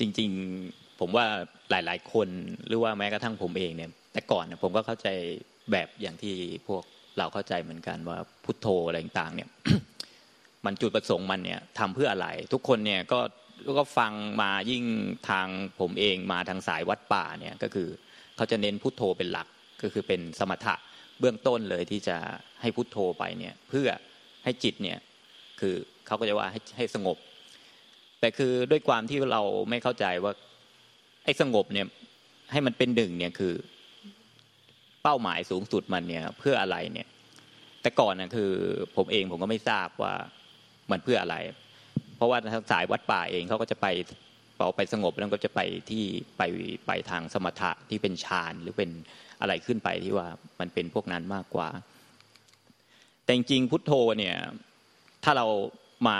จริง ๆผมว่าหลาย ๆ คนหรือว่าแม้กระทั่งผมเองเนี่ย แต่ก่อนเนี่ยผมก็เข้าใจแบบอย่างที่พวกเราเข้าใจเหมือนกันว่าพุทโธอะไรต่างๆ เนี่ยมันจุดประสงค์มันเนี่ยทำเพื่ออะไร ทุกคนเนี่ยก็ก็ฟังมายิ่งทางผมเองมาทางสายวัดป่าเนี่ยก็คือเขาจะเน้นพุทโธเป็นหลักก็คือเป็นสมถะเบื้องต้นเลยที่จะให้พุทโธไปเนี่ยเพื่อให้จิตเนี่ยคือเขาก็จะว่าให้ให้สงบ แต่คือด้วยความที่เราไม่เข้าใจว่า ไอ้สงบเนี่ย ให้มันเป็นหนึ่งเนี่ยคือ เป้าหมายสูงสุดมันเนี่ย เพื่ออะไรเนี่ย แต่ก่อนนะคือ ผมเองผมก็ไม่ทราบว่ามันเพื่ออะไร เพราะว่าทางสายวัดป่าเองเขาก็จะไปพอไปสงบแล้วก็จะไปที่ไปไปทางสมถะที่เป็นฌานหรือเป็นอะไรขึ้นไปที่ว่ามันเป็นพวกนั้นมากกว่า แต่จริงพุทโธเนี่ย ถ้าเรามา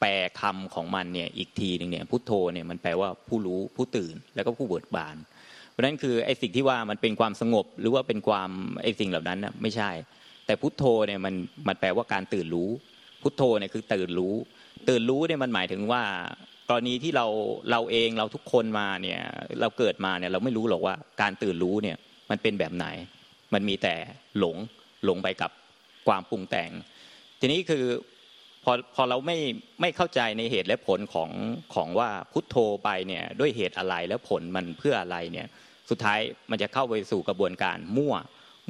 แปลคำของมันเนี่ยอีกทีหนึ่งเนี่ยพุทโธเนี่ยมันแปลว่าผู้รู้ผู้ตื่นแล้วก็ผู้เบิกบาน เพราะฉะนั้นคือไอ้สิ่งที่ว่ามันเป็นความสงบหรือว่าเป็นความไอ้สิ่งเหล่านั้นน่ะไม่ใช่ แต่พุทโธเนี่ยมันมันแปลว่าการตื่นรู้ พุทโธเนี่ยคือตื่นรู้ ตื่นรู้เนี่ยมันหมายถึงว่ากรณีที่เราเราเองเราทุกคนมาเนี่ยเราเกิดมาเนี่ยเราไม่รู้หรอกว่าการตื่นรู้เนี่ยมันเป็นแบบไหน มันมีแต่หลงหลงไปกับความปรุงแต่ง ทีนี้คือ อพอเราไม่ไม่เข้าใจในเหตุและผลของของว่าพุทโธไปเนี่ยด้วยเหตุอะไรแล้วผลมันเพื่ออะไรเนี่ยสุดท้ายมันจะเข้าไปสู่กระบวนการมั่ว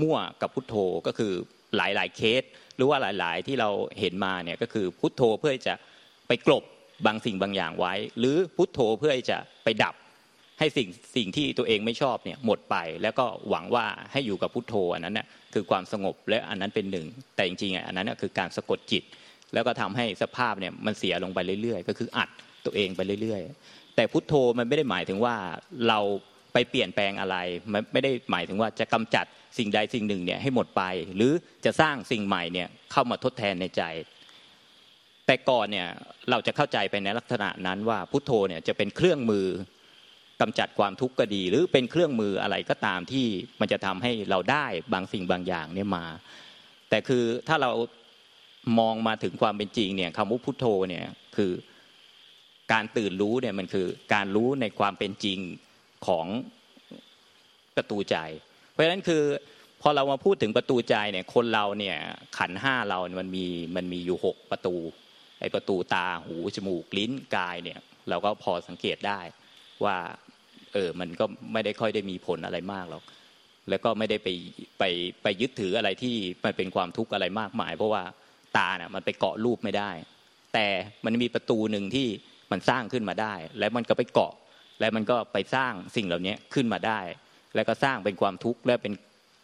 มั่วกับพุทโธก็คือหลายหลายเคส หรือว่าหลาย ๆ ที่เราเห็นมาเนี่ยก็คือพุทโธเพื่อจะไปกลบบางสิ่งบางอย่างไว้ หรือพุทโธเพื่อจะไปดับให้สิ่งสิ่งที่ตัวเองไม่ชอบเนี่ยหมดไป แล้วก็หวังว่าให้อยู่กับพุทโธอันนั้นน่ะคือความสงบและอันนั้นเป็นหนึ่ง แต่จริงๆอันนั้นคือการสะกดจิต แล้วก็ทำให้สภาพเนี่ยมันเสียลงไปเรื่อยๆ ก็คืออัดตัวเองไปเรื่อยๆ แต่พุทโธมันไม่ได้หมายถึงว่าเราไปเปลี่ยนแปลงอะไรมันไม่ได้หมายถึงว่าจะกำจัดสิ่งใดสิ่งหนึ่งเนี่ยให้หมดไป หรือจะสร้างสิ่งใหม่เนี่ยเข้ามาทดแทนในใจ แต่ก่อนเนี่ยเราจะเข้าใจไปในลักษณะนั้นว่าพุทโธเนี่ยจะเป็นเครื่องมือกำจัดความทุกข์ก็ดี หรือเป็นเครื่องมืออะไรก็ตามที่มันจะทำให้เราได้บางสิ่งบางอย่างเนี่ยมา แต่คือถ้าเรา มองมาถึงความเป็นจริงเนี่ยคำว่าพุทโธเนี่ยคือการตื่นรู้เนี่ยมันคือการรู้ในความเป็นจริงของประตูใจ เพราะฉะนั้นคือพอเรามาพูดถึงประตูใจเนี่ยคนเราเนี่ยขันห้าเรา มันมีมันมีอยู่หกประตูไอประตูตาหูจมูกลิ้นกายเนี่ยเราก็พอสังเกตได้ว่าเออมันก็ไม่ได้ค่อยได้มีผลอะไรมากหรอกแล้วก็ไม่ได้ไปไปไปยึดถืออะไรที่มันเป็นความทุกข์อะไรมากมาย เพราะว่า ตาเนี่ยมันไปเกาะรูปไม่ได้ แต่มันมีประตูหนึ่งที่มันสร้างขึ้นมาได้ แล้วมันก็ไปเกาะ แล้วมันก็ไปสร้างสิ่งเหล่านี้ขึ้นมาได้ แล้วก็สร้างเป็นความทุกข์และเป็น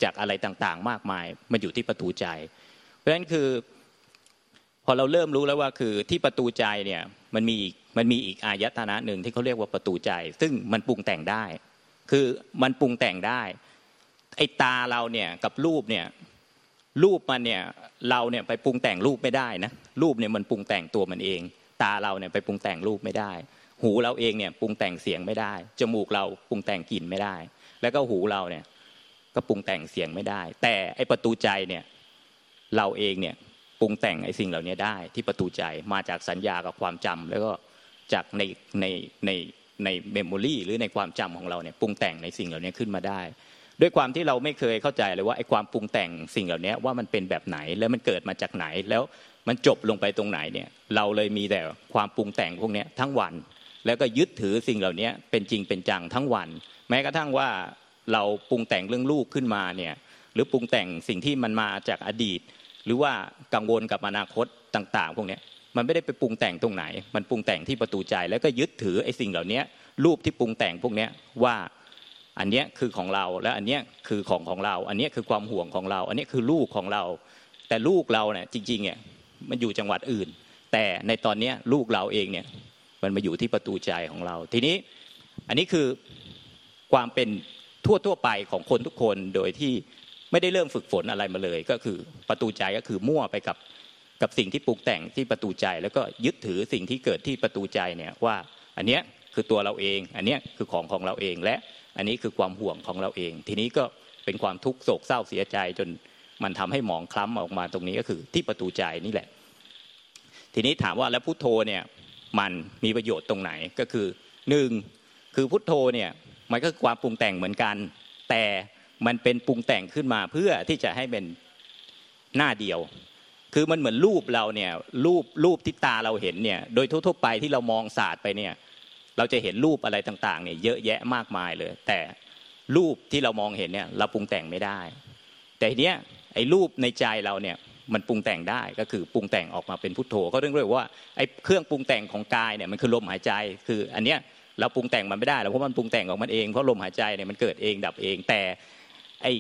จากอะไรต่างๆ มากมายมันอยู่ที่ประตูใจ เพราะฉะนั้นคือพอเราเริ่มรู้แล้วว่าคือที่ประตูใจเนี่ยมันมีมันมีอีกอายตนะหนึ่งที่เขาเรียกว่าประตูใจ ซึ่งมันปรุงแต่งได้ คือมันปรุงแต่งได้ไอ้ตาเราเนี่ยกับรูปเนี่ย รูปมันเนี่ยเราเนี่ยไปปรุงแต่งรูปไม่ได้นะรูปเนี่ยมันปรุงแต่งตัวมันเอง ตาเราเนี่ยไปปรุงแต่งรูปไม่ได้ หูเราเองเนี่ยปรุงแต่งเสียงไม่ได้ จมูกเราปรุงแต่งกลิ่นไม่ได้ แล้วก็หูเราเนี่ยก็ปรุงแต่งเสียงไม่ได้ แต่ไอประตูใจเนี่ยเราเองเนี่ยปรุงแต่งไอสิ่งเหล่านี้ได้ที่ประตูใจมาจากสัญญากับความจำแล้วก็จากในในในในเมมโมรีหรือในความจำของเราเนี่ยปรุงแต่งในสิ่งเหล่านี้ขึ้นมาได้ ด้วยความที่เราไม่เคยเข้าใจเลยว่าไอ้ความปรุงแต่งสิ่งเหล่านี้ว่ามันเป็นแบบไหนแล้วมันเกิดมาจากไหน แล้วมันจบลงไปตรงไหนเนี่ย เราเลยมีแต่ความปรุงแต่งพวกนี้ทั้งวัน แล้วก็ยึดถือสิ่งเหล่านี้เป็นจริงเป็นจังทั้งวัน แม้กระทั่งว่าเราปรุงแต่งเรื่องลูกขึ้นมาเนี่ยหรือปรุงแต่งสิ่งที่มันมาจากอดีต หรือว่ากังวลกับอนาคตต่าง ๆ พวกนี้มันไม่ได้ไปปรุงแต่งตรงไหน มันปรุงแต่งที่ประตูใจแล้วก็ยึดถือไอ้สิ่งเหล่านี้รูปที่ปรุงแต่งพวกนี้ว่า อันนี้คือของเราและอันนี้คือของของเรา อันนี้คือความห่วงของเรา อันนี้คือลูกของเรา แต่ลูกเราเนี่ยจริงๆเนี่ยมันอยู่จังหวัดอื่น แต่ในตอนนี้ลูกเราเองเนี่ยมันมาอยู่ที่ประตูใจของเรา ทีนี้อันนี้คือความเป็นทั่วทั่วไปของคนทุกคนโดยที่ไม่ได้เริ่มฝึกฝนอะไรมาเลย ก็คือประตูใจก็คือมั่วไปกับกับสิ่งที่ปลูกแต่งที่ประตูใจ แล้วก็ยึดถือสิ่งที่เกิดที่ประตูใจเนี่ยว่า อันเนี้ยคือตัวเราเอง อันเนี้ยคือของของเราเองและ อันนี้คือความห่วงของเราเอง ทีนี้ก็เป็นความทุกข์โศกเศร้าเสียใจจนมันทำให้หมองคล้ำออกมาตรงนี้ก็คือที่ประตูใจนี่แหละ ทีนี้ถามว่าแล้วพุทโธเนี่ยมันมีประโยชน์ตรงไหนก็คือหนึ่งคือพุทโธเนี่ยมันก็ความปรุงแต่งเหมือนกัน แต่มันเป็นปรุงแต่งขึ้นมาเพื่อที่จะให้เป็นหน้าเดียว คือมันเหมือนรูปเราเนี่ยรูปรูปที่ตาเราเห็นเนี่ยโดยทั่วๆไปที่เรามองศาสตร์ไปเนี่ย เราจะเห็นรูปอะไรต่างๆเนี่ยเยอะแยะมากมายเลย แต่รูปที่เรามองเห็นเนี่ยเราปรุงแต่งไม่ได้ แต่ทีเนี้ยไอ้รูปในใจเราเนี่ยมันปรุงแต่งได้ก็คือปรุงแต่งออกมาเป็นพุทโธก็เรื่องเรียกว่าไอ้เครื่องปรุงแต่งของกายเนี่ยมันคือลมหายใจ คืออันเนี้ยเราปรุงแต่งมันไม่ได้เพราะมันปรุงแต่งของมันเองเพราะลมหายใจเนี่ยมันเกิดเองดับเอง แต่ไอ้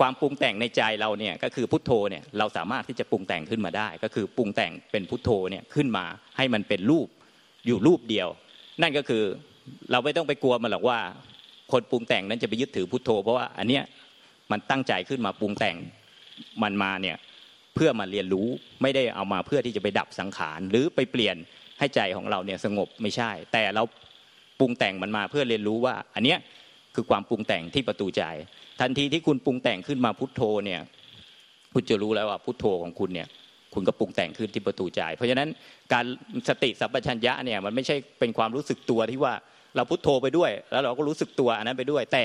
ความปรุงแต่งในใจเราเนี่ยก็คือพุทโธเนี่ยเราสามารถที่จะปรุงแต่งขึ้นมาได้ ก็คือปรุงแต่งเป็นพุทโธเนี่ยขึ้นมาให้มันเป็นรูปอยู่รูปเดียว นั่นก็คือเราไม่ต้องไปกลัวมันหรอกว่า คนปรุงแต่งนั้นจะไปยึดถือพุทโธ เพราะว่าอันเนี้ยมันตั้งใจขึ้นมาปรุงแต่งมันมาเนี่ยเพื่อมาเรียนรู้ไม่ได้เอามาเพื่อที่จะไปดับสังขารหรือไปเปลี่ยนให้ใจของเราเนี่ยสงบไม่ใช่ แต่เราปรุงแต่งมันมาเพื่อเรียนรู้ว่า อันเนี้ยคือความปรุงแต่งที่ประตูใจ ทันทีที่คุณปรุงแต่งขึ้นมาพุทโธเนี่ยคุณจะรู้แล้วว่าพุทโธของคุณเนี่ย คุณก็ปรุงแต่งขึ้นที่ประตูใจ เพราะฉะนั้นการสติสัพพัญญะเนี่ยมันไม่ใช่เป็นความรู้สึกตัวที่ว่าเราพุทโธไปด้วย แล้วเราก็รู้สึกตัวอันนั้นไปด้วย แต่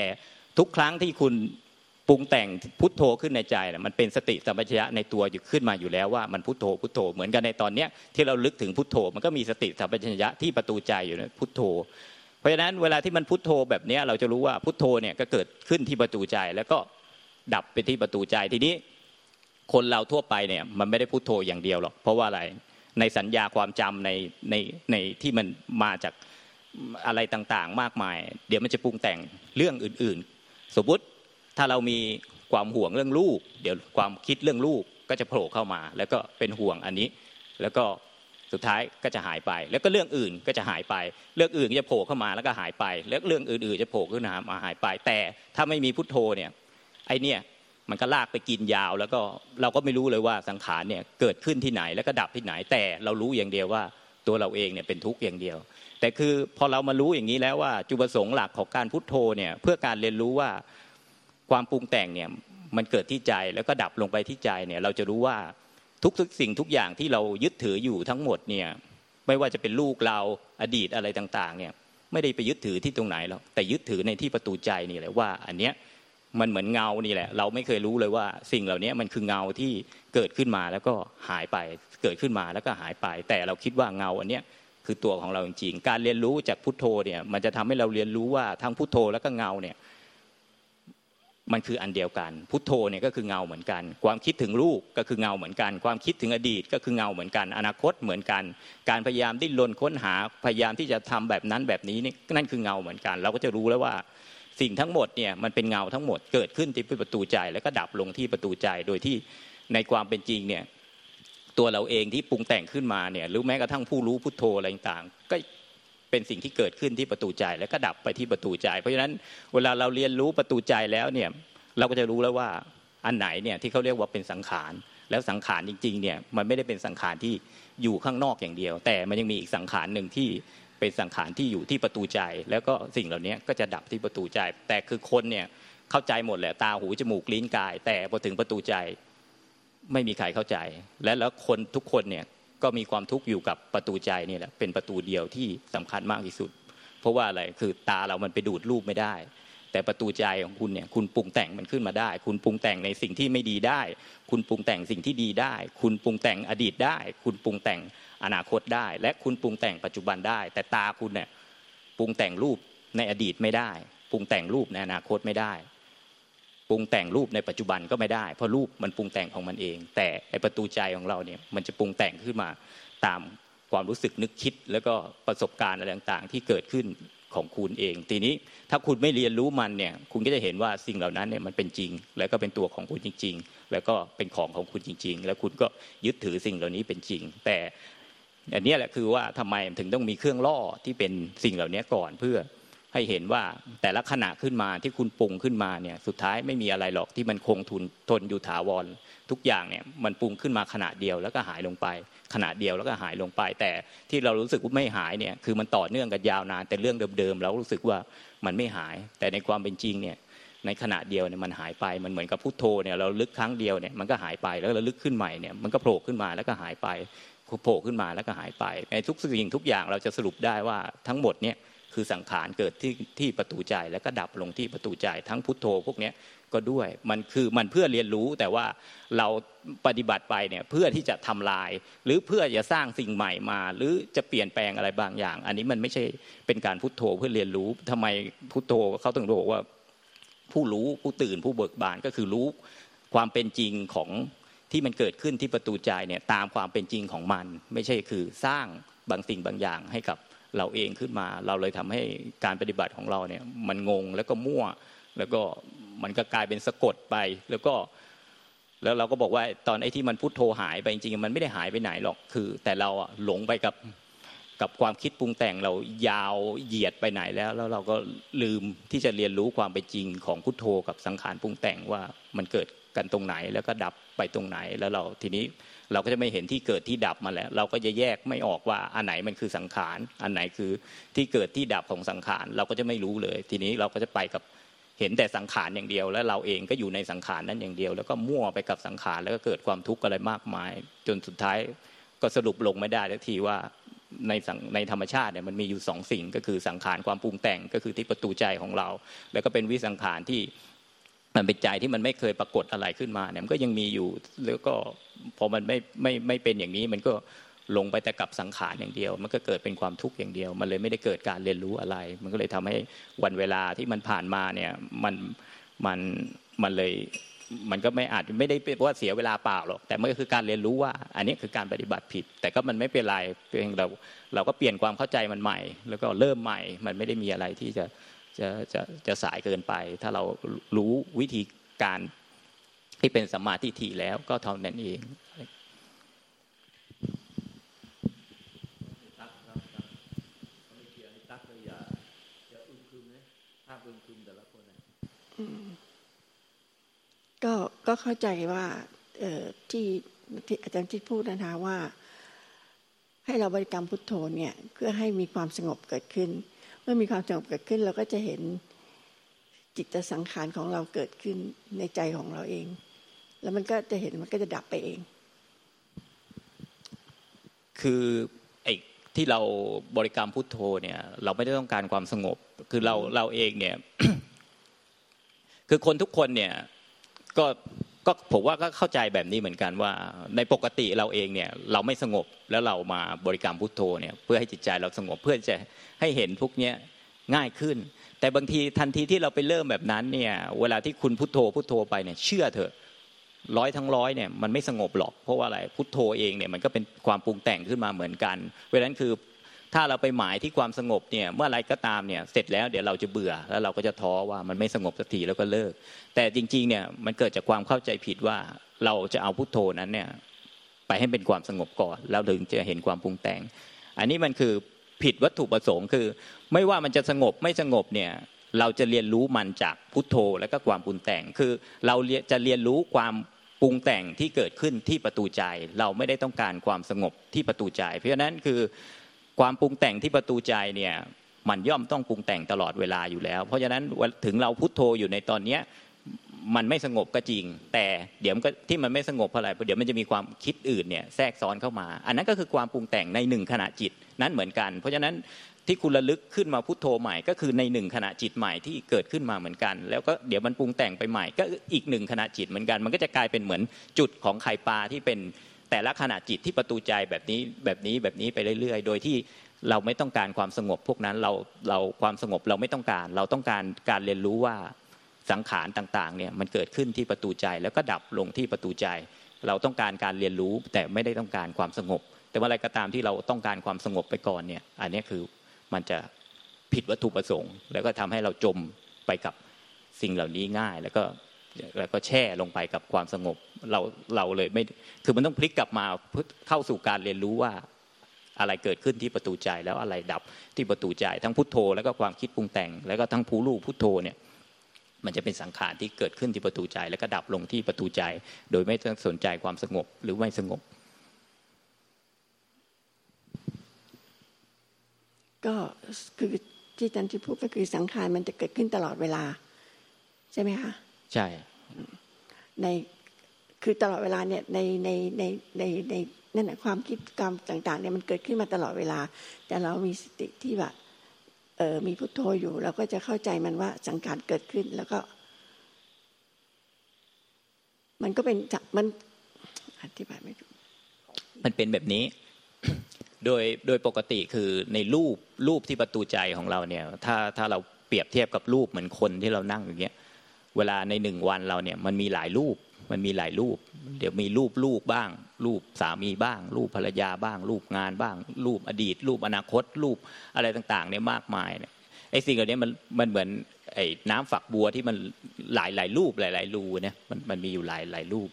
ทุกครั้งที่คุณปรุงแต่งพุทโธขึ้นในใจนะมันเป็นสติสัมปชัญญะในตัวอยู่ขึ้นมาอยู่แล้วว่ามันพุทโธพุทโธเหมือนกันในตอนเนี้ยที่เราลึกถึงพุทโธ มันก็มีสติสัมปชัญญะที่ประตูใจอยู่นะพุทโธ เพราะฉะนั้นเวลาที่มันพุทโธแบบนี้เราจะรู้ว่าพุทโธเนี่ยก็เกิดขึ้นที่ประตูใจแล้วก็ดับไปที่ประตูใจทีนี้ คนเราทั่วไปเนี่ยมันไม่ได้พุทโธอย่างเดียวหรอกเพราะว่าอะไรในสัญญาความจำในในในที่มันมาจากอะไรต่างๆ มากมาย เดี๋ยวมันจะปรุงแต่งเรื่องอื่น ๆ สมมติถ้าเรามีความห่วงเรื่องลูก เดี๋ยวความคิดเรื่องลูกก็จะโผล่เข้ามา แล้วก็เป็นห่วงอันนี้ แล้วก็สุดท้ายก็จะหายไป แล้วก็เรื่องอื่นก็จะหายไป เรื่องอื่นจะโผล่เข้ามาแล้วก็หายไป แล้วเรื่องอื่น ๆ จะโผล่ขึ้นมาหายไป แต่ถ้าไม่มีพุทโธเนี่ยไอเนี่ย มันก็ลากไปกินยาว แล้วก็เราก็ไม่รู้เลยว่าสังขารเนี่ยเกิดขึ้นที่ไหนแล้วก็ดับที่ไหน แต่เรารู้อย่างเดียวว่าตัวเราเองเนี่ยเป็นทุกข์อย่างเดียว แต่คือพอเรามารู้อย่างนี้แล้วว่าจุดประสงค์หลักของการพุทโธเนี่ยเพื่อการเรียนรู้ว่าความปรุงแต่งเนี่ยมันเกิดที่ใจแล้วก็ดับลงไปที่ใจเนี่ยเราจะรู้ว่าทุกสิ่งทุกอย่างที่เรายึดถืออยู่ทั้งหมดเนี่ยไม่ว่าจะเป็นลูกเราอดีตอะไรต่างๆเนี่ยไม่ได้ไปยึดถือที่ตรงไหนหรอกแต่ยึดถือในที่ประตูใจนี่แหละว่า อันเนี้ย มันเหมือนเงานี่แหละ เราไม่เคยรู้เลยว่าสิ่งเหล่านี้มันคือเงาที่เกิดขึ้นมาแล้วก็หายไปเกิดขึ้นมาแล้วก็หายไป แต่เราคิดว่าเงาอันเนี้ยคือตัวของเราจริงๆการเรียนรู้จากพุทโธเนี่ยมันจะทำให้เราเรียนรู้ว่าทั้งพุทโธแล้วก็เงาเนี่ยมันคืออันเดียวกัน พุทโธเนี่ยก็คือเงาเหมือนกัน ความคิดถึงลูกก็คือเงาเหมือนกัน ความคิดถึงอดีตก็คือเงาเหมือนกัน อนาคตเหมือนกัน การพยายามดิ้นรนค้นหาพยายามที่จะทำแบบนั้นแบบนี้นี่นั่นคือเงาเหมือนกัน เราก็จะรู้แล้วว่า สิ่งทั้งหมดเนี่ยมันเป็นเงาทั้งหมดเกิดขึ้นที่ประตูใจ แล้วก็ดับลงที่ประตูใจโดยที่ในความเป็นจริงเนี่ยตัวเราเองที่ปรุงแต่งขึ้นมาเนี่ยหรือแม้กระทั่งผู้รู้พุทโธอะไรต่างก็เป็นสิ่งที่เกิดขึ้นที่ประตูใจแล้วก็ดับไปที่ประตูใจ เพราะฉะนั้นเวลาเราเรียนรู้ประตูใจแล้วเนี่ยเราก็จะรู้แล้วว่าอันไหนเนี่ยที่เขาเรียกว่าเป็นสังขารแล้วสังขารจริงๆเนี่ยมันไม่ได้เป็นสังขารที่อยู่ข้างนอกอย่างเดียว แต่มันยังมีอีกสังขารหนึ่งที่ เป็นสังขารที่อยู่ที่ประตูใจ แล้วก็สิ่งเหล่านี้ก็จะดับที่ประตูใจ แต่คือคนเนี่ยเข้าใจหมดแหละตาหูจมูกลิ้นกาย แต่พอถึงประตูใจไม่มีใครเข้าใจ และแล้วคนทุกคนเนี่ยก็มีความทุกข์อยู่กับประตูใจนี่แหละเป็นประตูเดียวที่สำคัญมากที่สุด เพราะว่าอะไรคือตาเรามันไปดูดรูปไม่ได้ แต่ประตูใจของคุณเนี่ยคุณปรุงแต่งมันขึ้นมาได้ คุณปรุงแต่งในสิ่งที่ไม่ดีได้ คุณปรุงแต่งสิ่งที่ดีได้ คุณปรุงแต่งอดีตได้ คุณปรุงแต่ง อนาคตได้ และคุณปรุงแต่งปัจจุบันได้ แต่ตาคุณเนี่ยปรุงแต่งรูปในอดีตไม่ได้ ปรุงแต่งรูปในอนาคตไม่ได้ ปรุงแต่งรูปในปัจจุบันก็ไม่ได้ เพราะรูปมันปรุงแต่งของมันเอง แต่ไอประตูใจของเราเนี่ยมันจะปรุงแต่งขึ้นมาตามความรู้สึกนึกคิด แล้วก็ประสบการณ์อะไรต่างๆ ที่เกิดขึ้นของคุณเอง ทีนี้ถ้าคุณไม่เรียนรู้มันเนี่ย คุณก็จะเห็นว่าสิ่งเหล่านั้นเนี่ยมันเป็นจริง แล้วก็เป็นตัวของคุณจริง ๆ แล้วก็เป็นของของคุณจริง ๆ แล้วคุณก็ยึดถือสิ่งเหล่านี้เป็นจริง แต่ อันนี้แหละคือว่าทำไมถึงต้องมีเครื่องล่อที่เป็นสิ่งเหล่านี้ก่อนเพื่อให้เห็นว่าแต่ละขณะขึ้นมาที่คุณปรุงขึ้นมาเนี่ยสุดท้ายไม่มีอะไรหรอกที่มันคงทุนทนอยู่ถาวร ทุกอย่างเนี่ยมันปรุงขึ้นมาขณะเดียวแล้วก็หายลงไป ขณะเดียวแล้วก็หายลงไป แต่ที่เรารู้สึกว่าไม่หายเนี่ยคือมันต่อเนื่องกันยาวนานแต่เรื่องเดิมๆเรารู้สึกว่ามันไม่หาย แต่ในความเป็นจริงเนี่ยในขณะเดียวเนี่ยมันหายไปมันเหมือนกับพุทโธเนี่ยเราลึกครั้งเดียวเนี่ยมันก็หายไปแล้วเราลึกขึ้นใหม่เนี่ยมันก็โผล่ขึ้นมาแล้วก็หายไป โผล่ขึ้นมาแล้วก็หายไปในทุกสิ่งทุกอย่างเราจะสรุปได้ว่าทั้งหมดเนี่ยคือสังขารเกิดที่ที่ประตูใจแล้วก็ดับลงที่ประตูใจ ทั้งพุทโธพวกนี้ก็ด้วยมันคือมันเพื่อเรียนรู้แต่ว่าเราปฏิบัติไปเนี่ยเพื่อที่จะทำลาย หรือเพื่อจะสร้างสิ่งใหม่มา หรือจะเปลี่ยนแปลงอะไรบางอย่าง อันนี้มันไม่ใช่เป็นการพุทโธเพื่อเรียนรู้ทำไมพุทโธเขาถึงบอกว่า ผู้รู้ผู้ตื่นผู้เบิกบานก็คือรู้ความเป็นจริงของ ที่มันเกิดขึ้นที่ประตูใจเนี่ยตามความเป็นจริงของมัน ไม่ใช่คือสร้างบางสิ่งบางอย่างให้กับเราเองขึ้นมา เราเลยทำให้การปฏิบัติของเราเนี่ยมันงงแล้วก็มั่ว แล้วก็มันก็กลายเป็นสะกดไปแล้วก็แล้วเราก็บอกว่าตอนไอ้ที่มันพุทโธหายไปจริงๆมันไม่ได้หายไปไหนหรอกคือ แต่เราอะหลงไปกับกับความคิดปรุงแต่งเรายาวเหยียดไปไหนแล้ว แล้วเราก็ลืมที่จะเรียนรู้ความเป็นจริงของพุทโธกับสังขารปรุงแต่งว่ามันเกิดกันตรงไหนแล้วก็ดับ ไปตรงไหนแล้วเราทีนี้เราก็จะไม่เห็นที่เกิดที่ดับมาแล้ว เราก็จะแยกไม่ออกว่าอันไหนมันคือสังขาร อันไหนคือที่เกิดที่ดับของสังขาร เราก็จะไม่รู้เลย ทีนี้เราก็จะไปกับเห็นแต่สังขารอย่างเดียว แล้วเราเองก็อยู่ในสังขารนั้นอย่างเดียว แล้วก็มั่วไปกับสังขารแล้วก็เกิดความทุกข์อะไรมากมาย จนสุดท้ายก็สรุปลงไม่ได้ทันทีว่าในในธรรมชาติเนี่ยมันมีอยู่สองสิ่งก็คือสังขารความปรุงแต่งก็คือที่ประตูใจของเรา แล้วก็เป็นวิสังขารที่ มันเป็นใจที่มันไม่เคยปรากฏอะไรขึ้นมาเนี่ยมันก็ยังมีอยู่แล้วก็พอมันไม่ไม่ไม่เป็นอย่างนี้มันก็ลงไปแต่กับสังขารอย่างเดียว มันก็เกิดเป็นความทุกข์อย่างเดียว มันเลยไม่ได้เกิดการเรียนรู้อะไร มันก็เลยทำให้วันเวลาที่มันผ่านมาเนี่ยมันมันมันเลยมันก็ไม่อาจไม่ได้ว่าเสียเวลาเปล่าหรอกแต่มันก็คือการเรียนรู้ว่า อันนี้คือการปฏิบัติผิด แต่ก็มันไม่เป็นไรเพียงเราเราก็เปลี่ยนความเข้าใจมันใหม่ แล้วก็เริ่มใหม่มันไม่ได้มีอะไรที่จะ จะจะจะสายเกินไป ถ้าเรารู้วิธีการที่เป็นสัมมาทิฏฐิแล้วก็เท่านั้นเองก็ก็เข้าใจว่าที่ที่อาจารย์ทิดพูดนะคะว่า ให้เราบริกรรมพุทโธเนี่ยเพื่อให้มีความสงบเกิดขึ้น มื่อมีความสงบเกิดขึ้น เราก็จะเห็นจิตสังขารของเราเกิดขึ้นในใจของเราเอง แล้วมันก็จะเห็นมันก็จะดับไปเอง คือไอ้ที่เราบริกรรมพุทโธเนี่ย เราไม่ได้ต้องการความสงบ คือเราเราเองเนี่ย คือคนทุกคนเนี่ย ก็ ก็ผมว่าก็เข้าใจแบบนี้เหมือนกันว่า ในปกติเราเองเนี่ยเราไม่สงบแล้วเรามาบริกรรมพุทโธเนี่ยเพื่อให้จิตใจเราสงบเพื่อจะให้เห็นพวกเนี้ยง่ายขึ้น แต่บางทีทันทีที่เราไปเริ่มแบบนั้นเนี่ยเวลาที่คุณพุทโธพุทโธไปเนี่ยเชื่อเถอะร้อยทั้งร้อยเนี่ยมันไม่สงบหรอกเพราะว่าอะไรพุทโธเองเนี่ยมันก็เป็นความปรุงแต่งขึ้นมาเหมือนกันเพราะนั้นคือ ถ้าเราไปหมายที่ความสงบเนี่ยเมื่อไรก็ตามเนี่ยเสร็จแล้วเดี๋ยวเราจะเบื่อแล้วเราก็จะท้อว่ามันไม่สงบสักทีแล้วก็เลิก แต่จริงๆเนี่ยมันเกิดจากความเข้าใจผิดว่าเราจะเอาพุทโธนั้นเนี่ยไปให้เป็นความสงบก่อน แล้วถึงจะเห็นความปรุงแต่ง อันนี้มันคือผิดวัตถุประสงค์คือ ไม่ว่ามันจะสงบไม่สงบเนี่ยเราจะเรียนรู้มันจากพุทโธแล้วก็ความปรุงแต่งคือ เราจะเรียนรู้ความปรุงแต่งที่เกิดขึ้นที่ประตูใจ เราไม่ได้ต้องการความสงบที่ประตูใจ เพราะฉะนั้นคือ ความปรุงแต่งที่ประตูใจเนี่ยมันย่อมต้องปรุงแต่งตลอดเวลาอยู่แล้ว เพราะฉะนั้นถึงเราพุทโธอยู่ในตอนเนี้ยมันไม่สงบก็จริง แต่เดี๋ยวก็ที่มันไม่สงบเพราะอะไรเพราะเดี๋ยวมันจะมีความคิดอื่นเนี่ยแทรกซ้อนเข้ามา อันนั้นก็คือความปรุงแต่งในหนึ่งขณะจิตนั้นเหมือนกัน เพราะฉะนั้นที่คุณระลึกขึ้นมาพุทโธใหม่ ก็คือในหนึ่งขณะจิตใหม่ที่เกิดขึ้นมาเหมือนกัน แล้วก็เดี๋ยวมันปรุงแต่งไปใหม่ ก็อีกหนึ่งขณะจิตเหมือนกัน มันก็จะกลายเป็นเหมือนจุดของไข่ปลาที่เป็น แต่ละขณะจิตที่ประตูใจแบบนี้แบบนี้แบบนี้ไปเรื่อย ๆ โดยที่เราไม่ต้องการความสงบพวกนั้นเราเราความสงบเราไม่ต้องการ เราต้องการการเรียนรู้ว่าสังขารต่างๆเนี่ยมันเกิดขึ้นที่ประตูใจแล้วก็ดับลงที่ประตูใจ เราต้องการการเรียนรู้แต่ไม่ได้ต้องการความสงบ แต่ว่าอะไรก็ตามที่เราต้องการความสงบไปก่อนเนี่ยอันนี้คือมันจะผิดวัตถุประสงค์ แล้วก็ทำให้เราจมไปกับสิ่งเหล่านี้ง่ายแล้วก็ แล้วก็แช่ลงไปกับความสงบเราเราเลยไม่คือมันต้องพลิกกลับมาเข้าสู่การเรียนรู้ว่าอะไรเกิดขึ้นที่ประตูใจแล้วอะไรดับที่ประตูใจ ทั้งพุทโธแล้วก็ความคิดปรุงแต่ง แล้วก็ทั้งผู้รู้พุทโธเนี่ยมันจะเป็นสังขารที่เกิดขึ้นที่ประตูใจ แล้วก็ดับลงที่ประตูใจ โดยไม่ต้องสนใจความสงบหรือไม่สงบ ก็คือที่จันที่พูดก็คือสังขารมันจะเกิดขึ้นตลอดเวลา ใช่ไหมคะ ใช่ในคือตลอดเวลาเนี่ยในในในในในนั่นแหละความคิดกรรมต่าง ๆเนี่ยมันเกิดขึ้นมาตลอดเวลา แต่เรามีสติที่แบบเออมีพุทโธอยู่เราก็จะเข้าใจมันว่าสังขารเกิดขึ้นแล้วก็ มันก็เป็นมันอธิบายไม่ถูกมันเป็นแบบนี้ โดยโดยปกติคือในรูปรูปที่ประตูใจของเราเนี่ย ถ้าถ้าเราเปรียบเทียบกับรูปเหมือนคนที่เรานั่งอย่างเงี้ย เวลาในหนึ่งวันเราเนี่ยมันมีหลายรูป มันมีหลายรูป เดี๋ยวมีรูปลูกบ้าง รูปสามีบ้าง รูปภรรยาบ้าง รูปงานบ้าง รูปอดีต รูปอนาคต รูปอะไรต่างๆเนี่ยมากมายเนี่ยไอ้สิ่งเหล่านี้มันมันเหมือนไอ้น้ำฝักบัวที่มันหลายหลายรูปหลายหลายรูเนี่ยมันมันมีอยู่หลายหลายรูป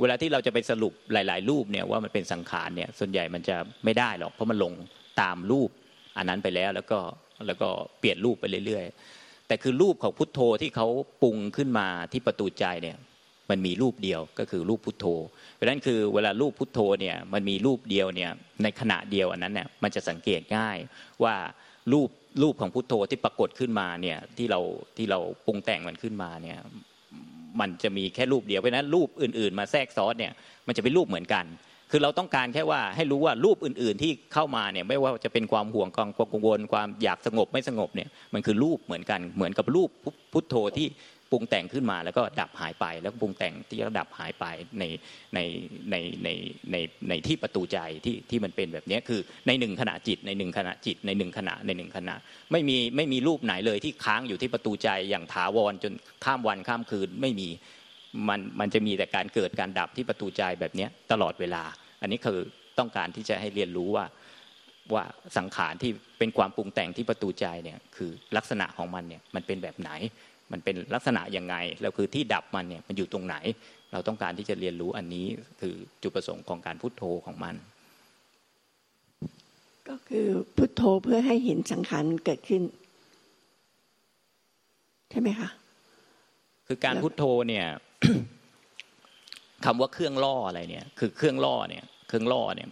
เวลาที่เราจะไปสรุปหลาย ๆ รูปเนี่ยว่ามันเป็นสังขารเนี่ยส่วนใหญ่มันจะไม่ได้หรอกเพราะมันลงตามรูป อันนั้นไปแล้วแล้วก็แล้วก็เปลี่ยนรูปไปเรื่อย ๆ แต่คือรูปของพุทโธที่เขาปรุงขึ้นมาที่ประตูใจเนี่ยมันมีรูปเดียวก็คือรูปพุทโธ เพราะนั้นคือเวลารูปพุทโธเนี่ยมันมีรูปเดียวเนี่ยในขณะเดียวอันนั้นเนี่ยมันจะสังเกตง่ายว่ารูปรูปของพุทโธที่ปรากฏขึ้นมาเนี่ยที่เราที่เราปรุงแต่งมันขึ้นมาเนี่ยมันจะมีแค่รูปเดียวเพราะนั้นรูปอื่น ๆ มาแทรกซ้อนเนี่ยมันจะเป็นรูปเหมือนกัน คือเราต้องการแค่ว่าให้รู้ว่ารูปอื่น ๆ ที่เข้ามาเนี่ยไม่ว่าจะเป็นความห่วงความกังวลความอยากสงบไม่สงบเนี่ยมันคือรูปเหมือนกันเหมือนกับรูปพุทโธที่ปรุงแต่งขึ้นมาแล้วก็ดับหายไป แล้วปรุงแต่งที่ก็ดับหายไปในในในในในในที่ประตูใจที่ที่มันเป็นแบบนี้คือในหนึ่งขณะจิตในหนึ่งขณะจิตในหนึ่งขณะในหนึ่งขณะไม่มีไม่มีรูปไหนเลยที่ค้างอยู่ที่ประตูใจอย่างถาวรจนข้ามวันข้ามคืนไม่มี มันมันจะมีแต่การเกิดการดับที่ประตูใจแบบนี้ตลอดเวลา อันนี้คือต้องการที่จะให้เรียนรู้ว่าว่าสังขารที่เป็นความปรุงแต่งที่ประตูใจเนี่ยคือลักษณะของมันเนี่ยมันเป็นแบบไหน มันเป็นลักษณะยังไงแล้วคือที่ดับมันเนี่ยมันอยู่ตรงไหน เราต้องการที่จะเรียนรู้อันนี้คือจุดประสงค์ของการพุทโธของมัน ก็คือพุทโธเพื่อให้เห็นสังขารเกิดขึ้น ใช่ไหมคะคือการพุทโธเนี่ย คำว่าเครื่องล่ออะไรเนี่ย คือเครื่องล่อเนี่ย เครื่องล่อเนี่ย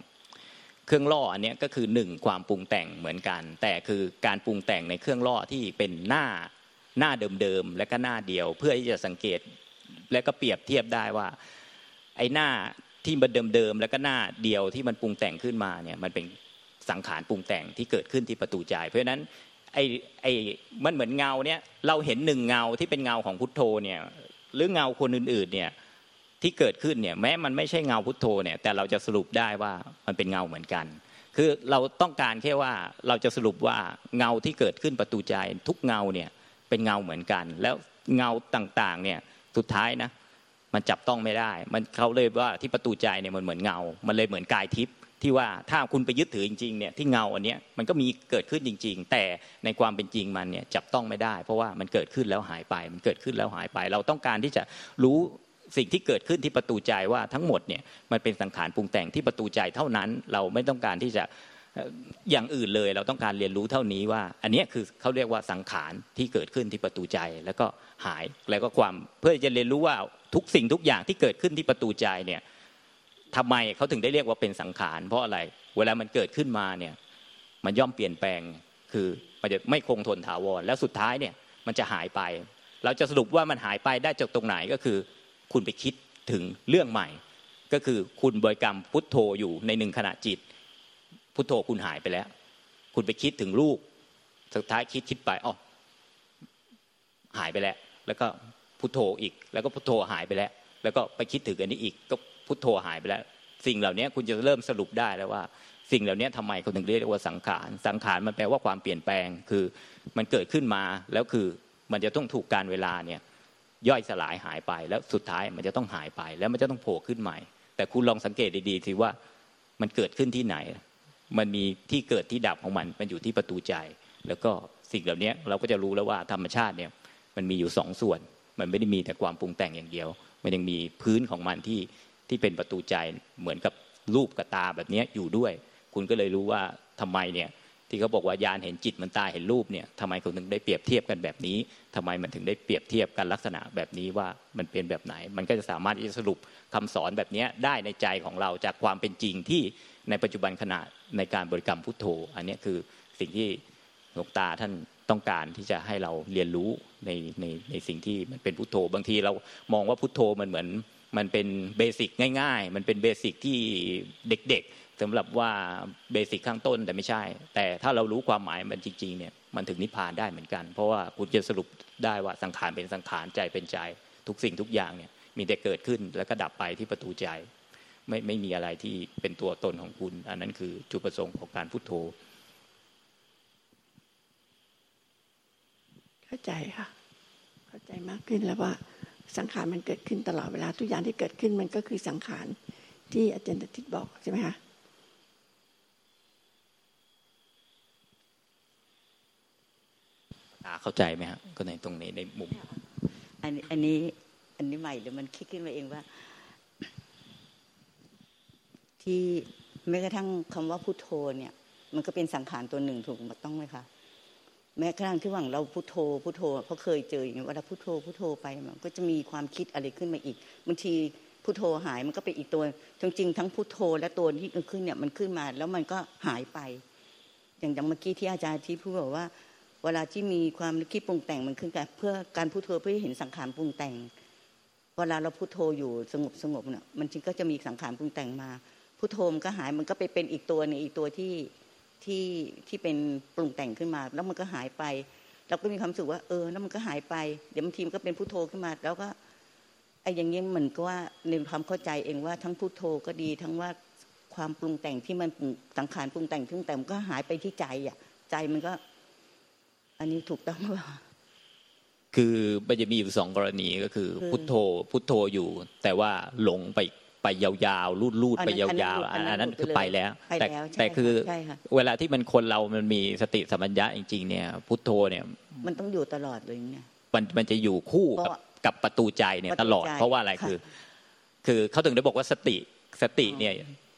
เครื่องล่ออันนี้ก็คือหนึ่งความปรุงแต่งเหมือนกัน แต่คือการปรุงแต่งในเครื่องล่อที่เป็นหน้าหน้าเดิมๆและก็หน้าเดียว เพื่อที่จะสังเกตและก็เปรียบเทียบได้ว่า ไอ้หน้าที่มันเดิมๆแล้วก็หน้าเดียวที่มันปรุงแต่งขึ้นมาเนี่ย มันเป็นสังขารปรุงแต่งที่เกิดขึ้นที่ประตูใจ เพราะฉะนั้นไอ้ไอ้มันเหมือนเงาเนี่ยเราเห็นหนึ่งเงาที่เป็นเงาของพุทโธเนี่ย หรือเงาคนอื่นๆเนี่ยที่เกิดขึ้นเนี่ยแม้มันไม่ใช่เงาพุทโธเนี่ยแต่เราจะสรุปได้ว่ามันเป็นเงาเหมือนกัน คือเราต้องการแค่ว่าเราจะสรุปว่าเงาที่เกิดขึ้นประตูใจทุกเงาเนี่ยเป็นเงาเหมือนกัน แล้วเงาต่างๆเนี่ยสุดท้ายนะมันจับต้องไม่ได้ มันเขาเลยว่าที่ประตูใจเนี่ยมันเหมือนเงา มันเลยเหมือนกายทิพย์ ที่ว่าถ้าคุณไปยึดถือจริงๆเนี่ยที่เงาอันเนี้ยมันก็มีเกิดขึ้นจริง ๆ แต่ในความเป็นจริงมันเนี่ยจับต้องไม่ได้ เพราะว่ามันเกิดขึ้นแล้วหายไป มันเกิดขึ้นแล้วหายไป เราต้องการที่จะรู้สิ่งที่เกิดขึ้นที่ประตูใจว่าทั้งหมดเนี่ยมันเป็นสังขารปรุงแต่งที่ประตูใจเท่านั้นเราไม่ต้องการที่จะอย่างอื่นเลย เราต้องการเรียนรู้เท่านี้ว่า อันนี้คือเขาเรียกว่าสังขารที่เกิดขึ้นที่ประตูใจแล้วก็หายแล้วก็ความเพื่อจะเรียนรู้ว่าทุกสิ่งทุกอย่างที่เกิดขึ้นที่ประตูใจเนี่ย ทำไมเขาถึงได้เรียกว่าเป็นสังขาร เพราะอะไร เวลามันเกิดขึ้นมาเนี่ย มันย่อมเปลี่ยนแปลง คือมันจะไม่คงทนถาวร แล้วสุดท้ายเนี่ย มันจะหายไป เราจะสรุปว่ามันหายไปได้จากตรงไหนก็คือ คุณไปคิดถึงเรื่องใหม่ ก็คือคุณบริกรรมพุทโธอยู่ในหนึ่งขณะจิต พุทโธคุณหายไปแล้ว คุณไปคิดถึงลูก สุดท้ายคิดคิดไปอ๋อหายไปแล้ว แล้วก็พุทโธอีก แล้วก็พุทโธหายไปแล้ว แล้วก็ไปคิดถึงอันนี้อีกก็ พุทโธหายไปแล้ว สิ่งเหล่านี้คุณจะเริ่มสรุปได้แล้วว่า สิ่งเหล่านี้ทำไมเขาถึงเรียกว่าสังขารสังขารมันแปลว่าความเปลี่ยนแปลงคือมันเกิดขึ้นมาแล้วคือมันจะต้องถูกการเวลาเนี่ยย่อยสลายหายไปแล้วสุดท้ายมันจะต้องหายไป แล้วมันจะต้องโผล่ขึ้นใหม่ แต่คุณลองสังเกตดีๆสิว่ามันเกิดขึ้นที่ไหน มันมีที่เกิดที่ดับของมัน มันอยู่ที่ประตูใจ แล้วก็สิ่งเหล่านี้เราก็จะรู้แล้วว่าธรรมชาติเนี่ยมันมีอยู่สองส่วน มันไม่ได้มีแต่ความปรุงแต่งอย่างเดียว มันยังมีพื้นของมันที่ ที่เป็นประตูใจเหมือนกับรูปกับตาแบบนี้อยู่ด้วย คุณก็เลยรู้ว่าทำไมเนี่ยที่เขาบอกว่ายานเห็นจิตมันตาเห็นรูปเนี่ยทำไมคุณถึงได้เปรียบเทียบกันแบบนี้ทำไมมันถึงได้เปรียบเทียบกันลักษณะแบบนี้ว่ามันเป็นแบบไหน มันก็จะสามารถที่จะสรุปคำสอนแบบนี้ได้ในใจของเราจากความเป็นจริงที่ในปัจจุบันขณะในการบริกรรมพุทโธ อันนี้คือสิ่งที่หลวงตาท่านต้องการที่จะให้เราเรียนรู้ในในในสิ่งที่มันเป็นพุทโธ บางทีเรามองว่าพุทโธมันเหมือน มันเป็นเบสิกง่ายๆ มันเป็นเบสิกที่เด็กๆสำหรับว่าเบสิกข้างต้นแต่ไม่ใช่ แต่ถ้าเรารู้ความหมายมันจริงๆเนี่ยมันถึงนิพพานได้เหมือนกัน เพราะว่าคุณจะสรุปได้ว่าสังขารเป็นสังขารใจเป็นใจ ทุกสิ่งทุกอย่างเนี่ยมีแต่เกิดขึ้นแล้วก็ดับไปที่ประตูใจ ไม่ไม่มีอะไรที่เป็นตัวตนของคุณ อันนั้นคือจุดประสงค์ของการพุทโธ เข้าใจค่ะ เข้าใจมากขึ้นแล้วว่า สังขารมันเกิดขึ้นตลอดเวลาทุกอย่างที่เกิดขึ้นมันก็คือสังขารที่อาจารย์ทิศบอกใช่ไหมคะเข้าใจไหมฮะก็ในตรงนี้ในมุมอันอันนี้อันนี้ใหม่หรือมันคิดขึ้นมาเองว่า ที่แม้กระทั่งคำว่าพุทโธเนี่ย มันก็เป็นสังขารตัวหนึ่งถูกต้องไหมคะ แม้กระทั่งที่หวังเราพุทโธพุทโธเพราะเคยเจออย่างนี้ว่าเราพุทโธพุทโธไปมันก็จะมีความคิดอะไรขึ้นมาอีกบางทีพุทโธหายมันก็เป็นอีกตัวจริงๆทั้งพุทโธและตัวที่ขึ้นเนี่ยมันขึ้นมา แล้วมันก็หายไป อย่างอย่างเมื่อกี้ที่อาจารย์ที่พูดบอกว่า เวลาที่มีความคิดปรุงแต่งมันขึ้นกันเพื่อการพุทโธเพื่อเห็นสังขารปรุงแต่ง เวลาเราพุทโธอยู่สงบสงบเนี่ยมันจริงก็จะมีสังขารปรุงแต่งมาพุทโธมันก็หายมันก็ไปเป็นอีกตัวนึงอีกตัวที่ ที่ที่เป็นปรุงแต่งขึ้นมา แล้วมันก็หายไป เราก็มีความสึกว่าเออ แล้วมันก็หายไป เดี๋ยวบางทีมันก็เป็นพุทโธขึ้นมา แล้วก็ไอ้อย่างนี้ยเหมือนก็ว่าในความเข้าใจเองว่าทั้งพุทโธก็ดี ทั้งว่าความปรุงแต่งที่มันสังขารปรุงแต่งทึ่งแต่มันก็หายไปที่ใจอะ ใจมันก็ อันนี้ถูกต้องหรือเปล่าคือมันจะมีอยู่สองกรณีก็คือ พุทโธ พุทโธอยู่ แต่ว่าหลงไป ไปยาวๆลูดๆไปยาวๆอันนั้นคือไปแล้ว แต่แต่คือเวลาที่มันคนเรามันมีสติสัมปชัญญะจริง ๆ เนี่ย พุทโธเนี่ย มันต้องอยู่ตลอดเลยเนี่ยมันมันจะอยู่คู่กับกับประตูใจเนี่ยตลอด เพราะว่าอะไรคือ คือเขาถึงได้บอกว่าสติสติเนี่ย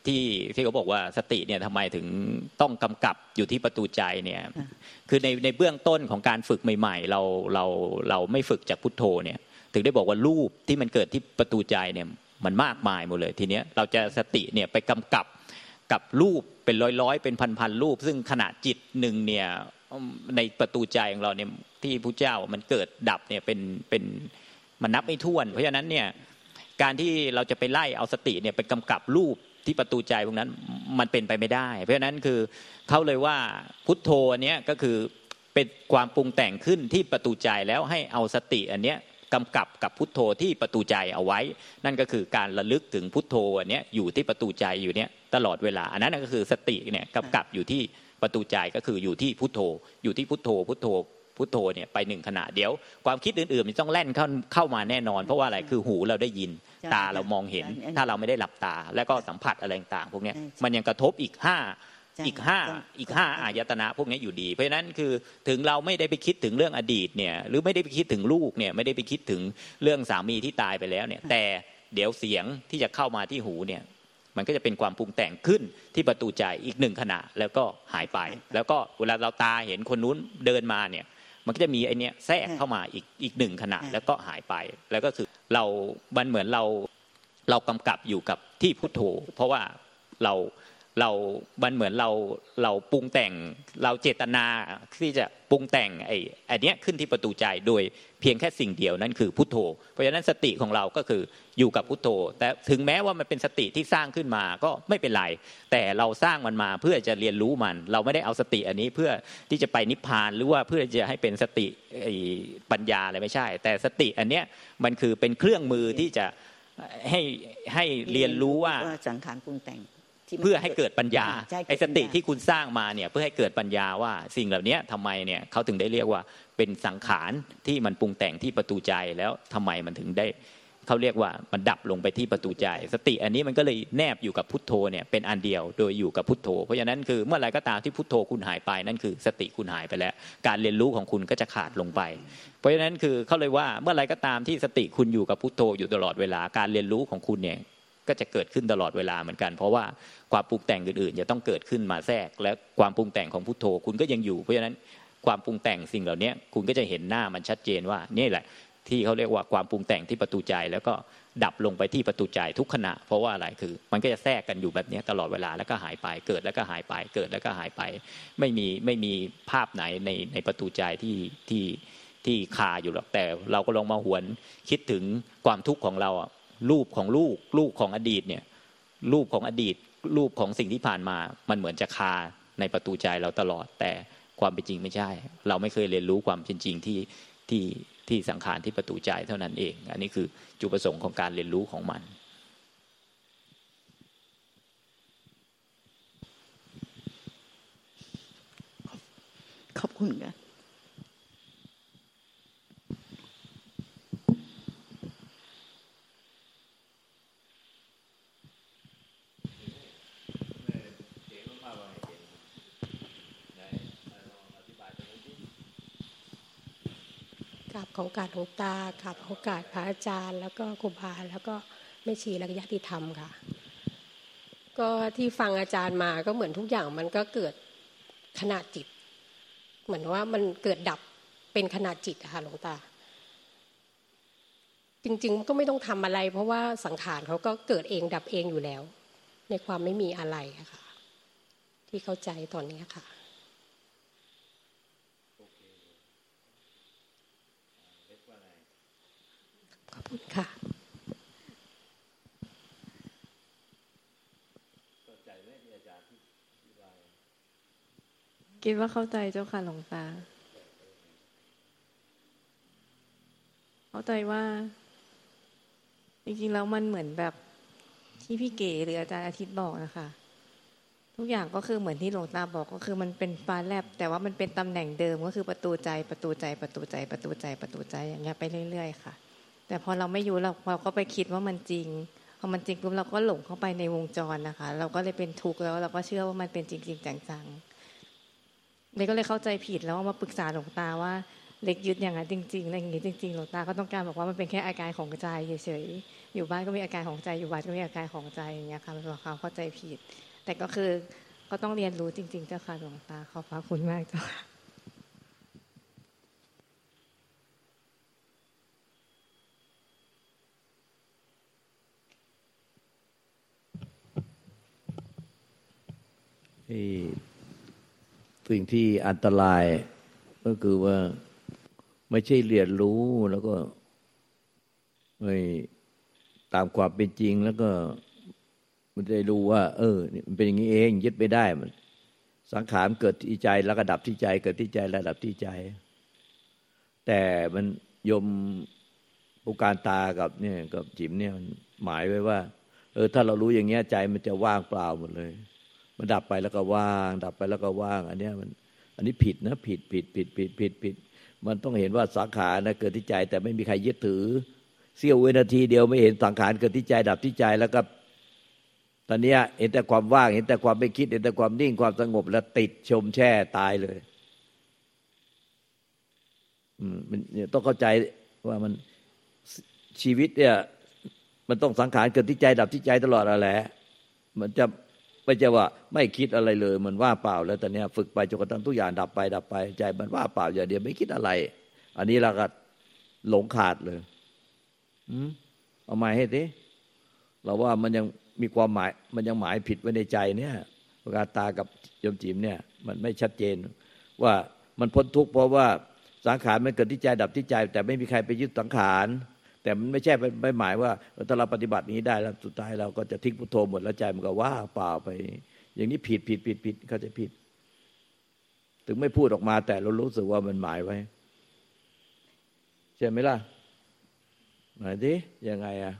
ที่ที่เขาบอกว่าสติเนี่ยทำไมถึงต้องกำกับอยู่ที่ประตูใจเนี่ยคือในในเบื้องต้นของการฝึกใหม่ ๆ เราเราเราไม่ฝึกจากพุทโธเนี่ย ถึงได้บอกว่ารูปที่มันเกิดที่ประตูใจเนี่ย มันมากมายหมดเลยทีเนี้ยเราจะสติเนี่ยไปกำกับกับรูปเป็นร้อยร้อยเป็นพันพันรูป ซึ่งขณะจิตหนึ่งเนี่ยในประตูใจของเราเนี่ยที่พระเจ้ามันเกิดดับเนี่ยเป็นเป็นมันนับไม่ถ้วน เพราะฉะนั้นเนี่ยการที่เราจะไปไล่เอาสติเนี่ยไปกำกับรูปที่ประตูใจพวกนั้นมันเป็นไปไม่ได้ เพราะฉะนั้นคือเขาเลยว่าพุทโธอันเนี้ยก็คือเป็นความปรุงแต่งขึ้นที่ประตูใจแล้วให้เอาสติอันเนี้ย กำกับกับพุทโธที่ประตูใจเอาไว้ นั่นก็คือการระลึกถึงพุทโธอันนี้อยู่ที่ประตูใจอยู่เนี้ยตลอดเวลาอันนั้นก็คือสติเนี่ยกำกับอยู่ที่ประตูใจก็คืออยู่ที่พุทโธ อยู่ที่พุทโธ พุทโธพุทโธเนี่ยไปหนึ่งขณะเดี๋ยว ความคิดอื่นๆมันต้องแล่นเข้าเข้ามาแน่นอน เพราะว่าอะไรคือหูเราได้ยินตาเรามองเห็น ถ้าเราไม่ได้หลับตา แล้วก็สัมผัสอะไรต่างๆพวกนี้มันยังกระทบอีกห้า อีกห้าอีกห้าอายตนะพวกนี้อยู่ดี เพราะฉะนั้นคือถึงเราไม่ได้ไปคิดถึงเรื่องอดีตเนี่ยหรือไม่ได้ไปคิดถึงลูกเนี่ยไม่ได้ไปคิดถึงเรื่องสามีที่ตายไปแล้วเนี่ยแต่เดี๋ยวเสียงที่จะเข้ามาที่หูเนี่ยมันก็จะเป็นความปรุงแต่งขึ้นที่ประตูใจอีกหนึ่งขณะแล้วก็หายไป แล้วก็เวลาเราตาเห็นคนนู้นเดินมาเนี่ยมันก็จะมีไอเนี้ยแทรกเข้ามาอีกอีกหนึ่งขณะแล้วก็หายไป แล้วก็คือเรามันเหมือนเราเรากำกับอยู่กับที่พุทโธเพราะว่าเรา เรามันเหมือนเราเราปรุงแต่งเราเจตนาที่จะปรุงแต่งไอ้อันเนี้ยขึ้นที่ประตูใจโดยเพียงแค่สิ่งเดียวนั่นคือพุทโธ เพราะฉะนั้นสติของเราก็คืออยู่กับพุทโธ แต่ถึงแม้ว่ามันเป็นสติที่สร้างขึ้นมาก็ไม่เป็นไร แต่เราสร้างมันมาเพื่อจะเรียนรู้มัน เราไม่ได้เอาสติอันนี้เพื่อที่จะไปนิพพานหรือว่าเพื่อจะให้เป็นสติปัญญาอะไรไม่ใช่ แต่สติอันเนี้ยมันคือเป็นเครื่องมือที่จะให้ให้เรียนรู้ว่าสังขารปรุงแต่ง เพื่อให้เกิดปัญญาไอ้สติที่คุณสร้างมาเนี่ยเพื่อให้เกิดปัญญาว่าสิ่งเหล่านี้ทำไมเนี่ยเขาถึงได้เรียกว่าเป็นสังขารที่มันปรุงแต่งที่ประตูใจแล้วทำไมมันถึงได้เขาเรียกว่ามันดับลงไปที่ประตูใจ สติอันนี้มันก็เลยแนบอยู่กับพุทโธเนี่ยเป็นอันเดียวโดยอยู่กับพุทโธ เพราะฉะนั้นคือเมื่อไรก็ตามที่พุทโธคุณหายไปนั่นคือสติคุณหายไปแล้ว การเรียนรู้ของคุณก็จะขาดลงไป เพราะฉะนั้นคือเขาเลยว่าเมื่อไรก็ตามที่สติคุณอยู่กับพุทโธอยู่ตลอดเวลาการเรียนรู้ของคุณเนี่ย ก็จะเกิดขึ้นตลอดเวลาเหมือนกัน เพราะว่าความปรุงแต่งอื่นๆ จะต้องเกิดขึ้นมาแทรก และความปรุงแต่งของพุทโธคุณก็ยังอยู่ เพราะฉะนั้นความปรุงแต่งสิ่งเหล่านี้คุณก็จะเห็นหน้ามันชัดเจนว่านี่แหละ ที่เขาเรียกว่าความปรุงแต่งที่ประตูใจ แล้วก็ดับลงไปที่ประตูใจทุกขณะ เพราะว่าอะไรคือ มันก็จะแทรกกันอยู่แบบนี้ตลอดเวลาแล้วก็หายไปเกิดแล้วก็หายไปเกิดแล้วก็หายไป ไม่มีไม่มีภาพไหนในในประตูใจที่ที่ที่คาอยู่หรอกแต่เราก็ลองมาหวนคิดถึงความทุกข์ของเราอะ รูปของลูก ลูกของอดีตเนี่ย รูปของอดีต รูปของสิ่งที่ผ่านมา มันเหมือนจะคาในประตูใจเราตลอด แต่ความเป็นจริงไม่ใช่ เราไม่เคยเรียนรู้ความเป็นจริงที่ที่ที่สังขารที่ประตูใจเท่านั้นเอง อันนี้คือจุดประสงค์ของการเรียนรู้ของมัน ขอบคุณค่ะ กับขอการหลวงตากับโอกาสพระอาจารย์ แล้วก็ครูบาแล้วก็แม่ชีและญาติธรรมค่ะ ก็ที่ฟังอาจารย์มาก็เหมือนทุกอย่างมันก็เกิดขนาดจิต เหมือนว่ามันเกิดดับเป็นขนาดจิตค่ะหลวงตา จริงๆก็ไม่ต้องทำอะไร เพราะว่าสังขารเขาก็เกิดเองดับเองอยู่แล้ว ในความไม่มีอะไรค่ะ ที่เข้าใจตอนนี้ค่ะขอบ ค่ะคิดว่าเข้าใจเจ้าค่ะหลวงตา เข้าใจว่า จริงๆแล้วมันเหมือนแบบที่พี่เก๋หรืออาจารย์อาทิตย์บอกนะคะ ทุกอย่างก็คือเหมือนที่หลวงตาบอกก็คือมันเป็นฟ้าแลบ แต่ว่ามันเป็นตำแหน่งเดิมก็คือประตูใจประตูใจประตูใจประตูใจประตูใจอย่างเงี้ยไปเรื่อยๆค่ะ แต่พอเราไม่อยู่เราเราก็ไปคิดว่ามันจริงพอมันจริงปุ๊บเราก็หลงเข้าไปในวงจรนะคะ เราก็เลยเป็นทุกข์แล้วเราก็เชื่อว่ามันเป็นจริงๆจังๆเล็กก็เลยเข้าใจผิดแล้วมาปรึกษาหลวงตาว่าเล็กยึดอย่างนั้นจริงๆอะไรอย่างนี้จริงๆหลวงตาก็ต้องการบอกว่ามันเป็นแค่อาการของใจเฉยๆอยู่บ้านก็มีอาการของใจอยู่วัดก็มีอาการของใจอย่างเงี้ยค่ะเป็นความเข้าใจผิด แต่ก็คือก็ต้องเรียนรู้จริงๆเจ้าค่ะหลวงตาขอบพระคุณมากเจ้าค่ะ สิ่งที่อันตรายก็คือว่าไม่ใช่เรียนรู้แล้วก็ไม่ตามความเป็นจริง แล้วก็มันได้รู้ว่า เออมันเป็นอย่างนี้เองยึดไม่ได้มัน สังขารเกิดที่ใจแล้วก็ดับที่ใจ เกิดที่ใจแล้วดับที่ใจ แต่มันยมผู้การตากับเนี่ยกับจิ๋มเนี่ยมันหมายไว้ว่า เออ ถ้าเรารู้อย่างเงี้ยใจมันจะว่างเปล่าหมดเลย มันดับไปแล้วก็ว่าง ดับไปแล้วก็ว่าง อันนี้มัน อันนี้ผิดนะผิดผิดผิดผิดผิดผิด มันต้องเห็นว่าสังขารนะเกิดที่ใจ แต่ไม่มีใครยึดถือ เสี้ยววินาทีเดียวไม่เห็นสังขารเกิดที่ใจดับที่ใจแล้วก็ตอนนี้เห็นแต่ความว่างเห็นแต่ความไม่คิดเห็นแต่ความนิ่งความสงบแล้วติดชมแช่ตายเลยมันต้องเข้าใจว่ามันชีวิตเนี่ย มันต้องสังขารเกิดที่ใจดับที่ใจตลอดอะไรมันจะ ไม่ใช่ว่าไม่คิดอะไรเลย มันว่าเปล่าแล้วตอนนี้ฝึกไปจนกระทั่งทุกอย่างดับไปดับไป ใจมันว่าเปล่าอย่างเดียวไม่คิดอะไร อันนี้เราก็หลงขาดเลยอืมเอามาให้ดิเราว่ามันยังมีความหมาย มันยังหมายผิดไว้ในใจเนี่ยประกาตากับยมจิมเนี่ย มันไม่ชัดเจน ว่ามันพ้นทุกข์เพราะว่าสังขารมันเกิดที่ใจดับที่ใจ แต่ไม่มีใครไปยึดสังขาร แต่มันไม่ใช่ไม่หมายว่าถ้าเราปฏิบัตินี้ได้แล้วสุดท้ายเราก็จะทิ้งพุทโธหมดแล้วใจมันก็ว่าเปล่าไป อย่างนี้ผิดผิดผิดผิดเขาจะผิด ถึงไม่พูดออกมา แต่เรารู้สึกว่ามันหมายไว้ใช่ไหมล่ะไหนดิยังไงอะ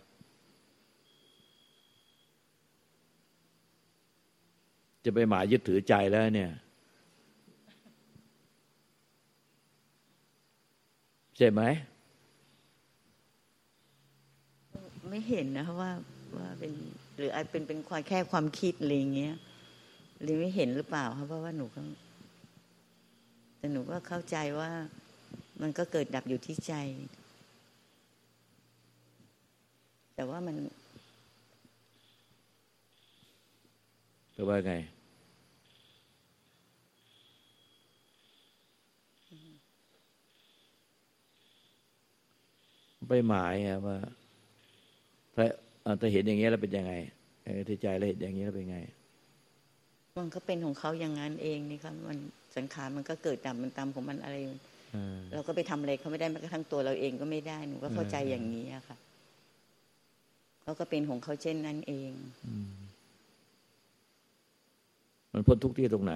จะไปหมายยึดถือใจแล้วเนี่ยใช่ไหม ไม่เห็นนะว่าว่าเป็นหรืออาจเป็นเป็นความแค่ความคิดอะไรอย่างเงี้ยหรือไม่เห็นหรือเปล่าครับเพราะว่าหนูก็แต่หนูก็เข้าใจว่ามันก็เกิดดับอยู่ที่ใจ แต่ว่ามันแปลว่าไงไปหมายอะว่า ถ้าถ้าเห็นอย่างเงี้ยแล้วเป็นยังไงเออที่ใจแล้วเห็นอย่างเงี้ยแล้วเป็นไง มันก็เป็นของเขาอย่างนั้นเองนี่ครับมันสังขารมันก็เกิดดับมันตามของมันอะไรอ่าเราก็ไปทำอะไรเขาไม่ได้แม้กระทั่งตัวเราเองก็ไม่ได้หนูก็เข้าใจอืมอย่างนี้อะค่ะเขาก็เป็นของเขาเช่นนั้นเองอืมมันพ้นทุกข์ที่ตรงไหน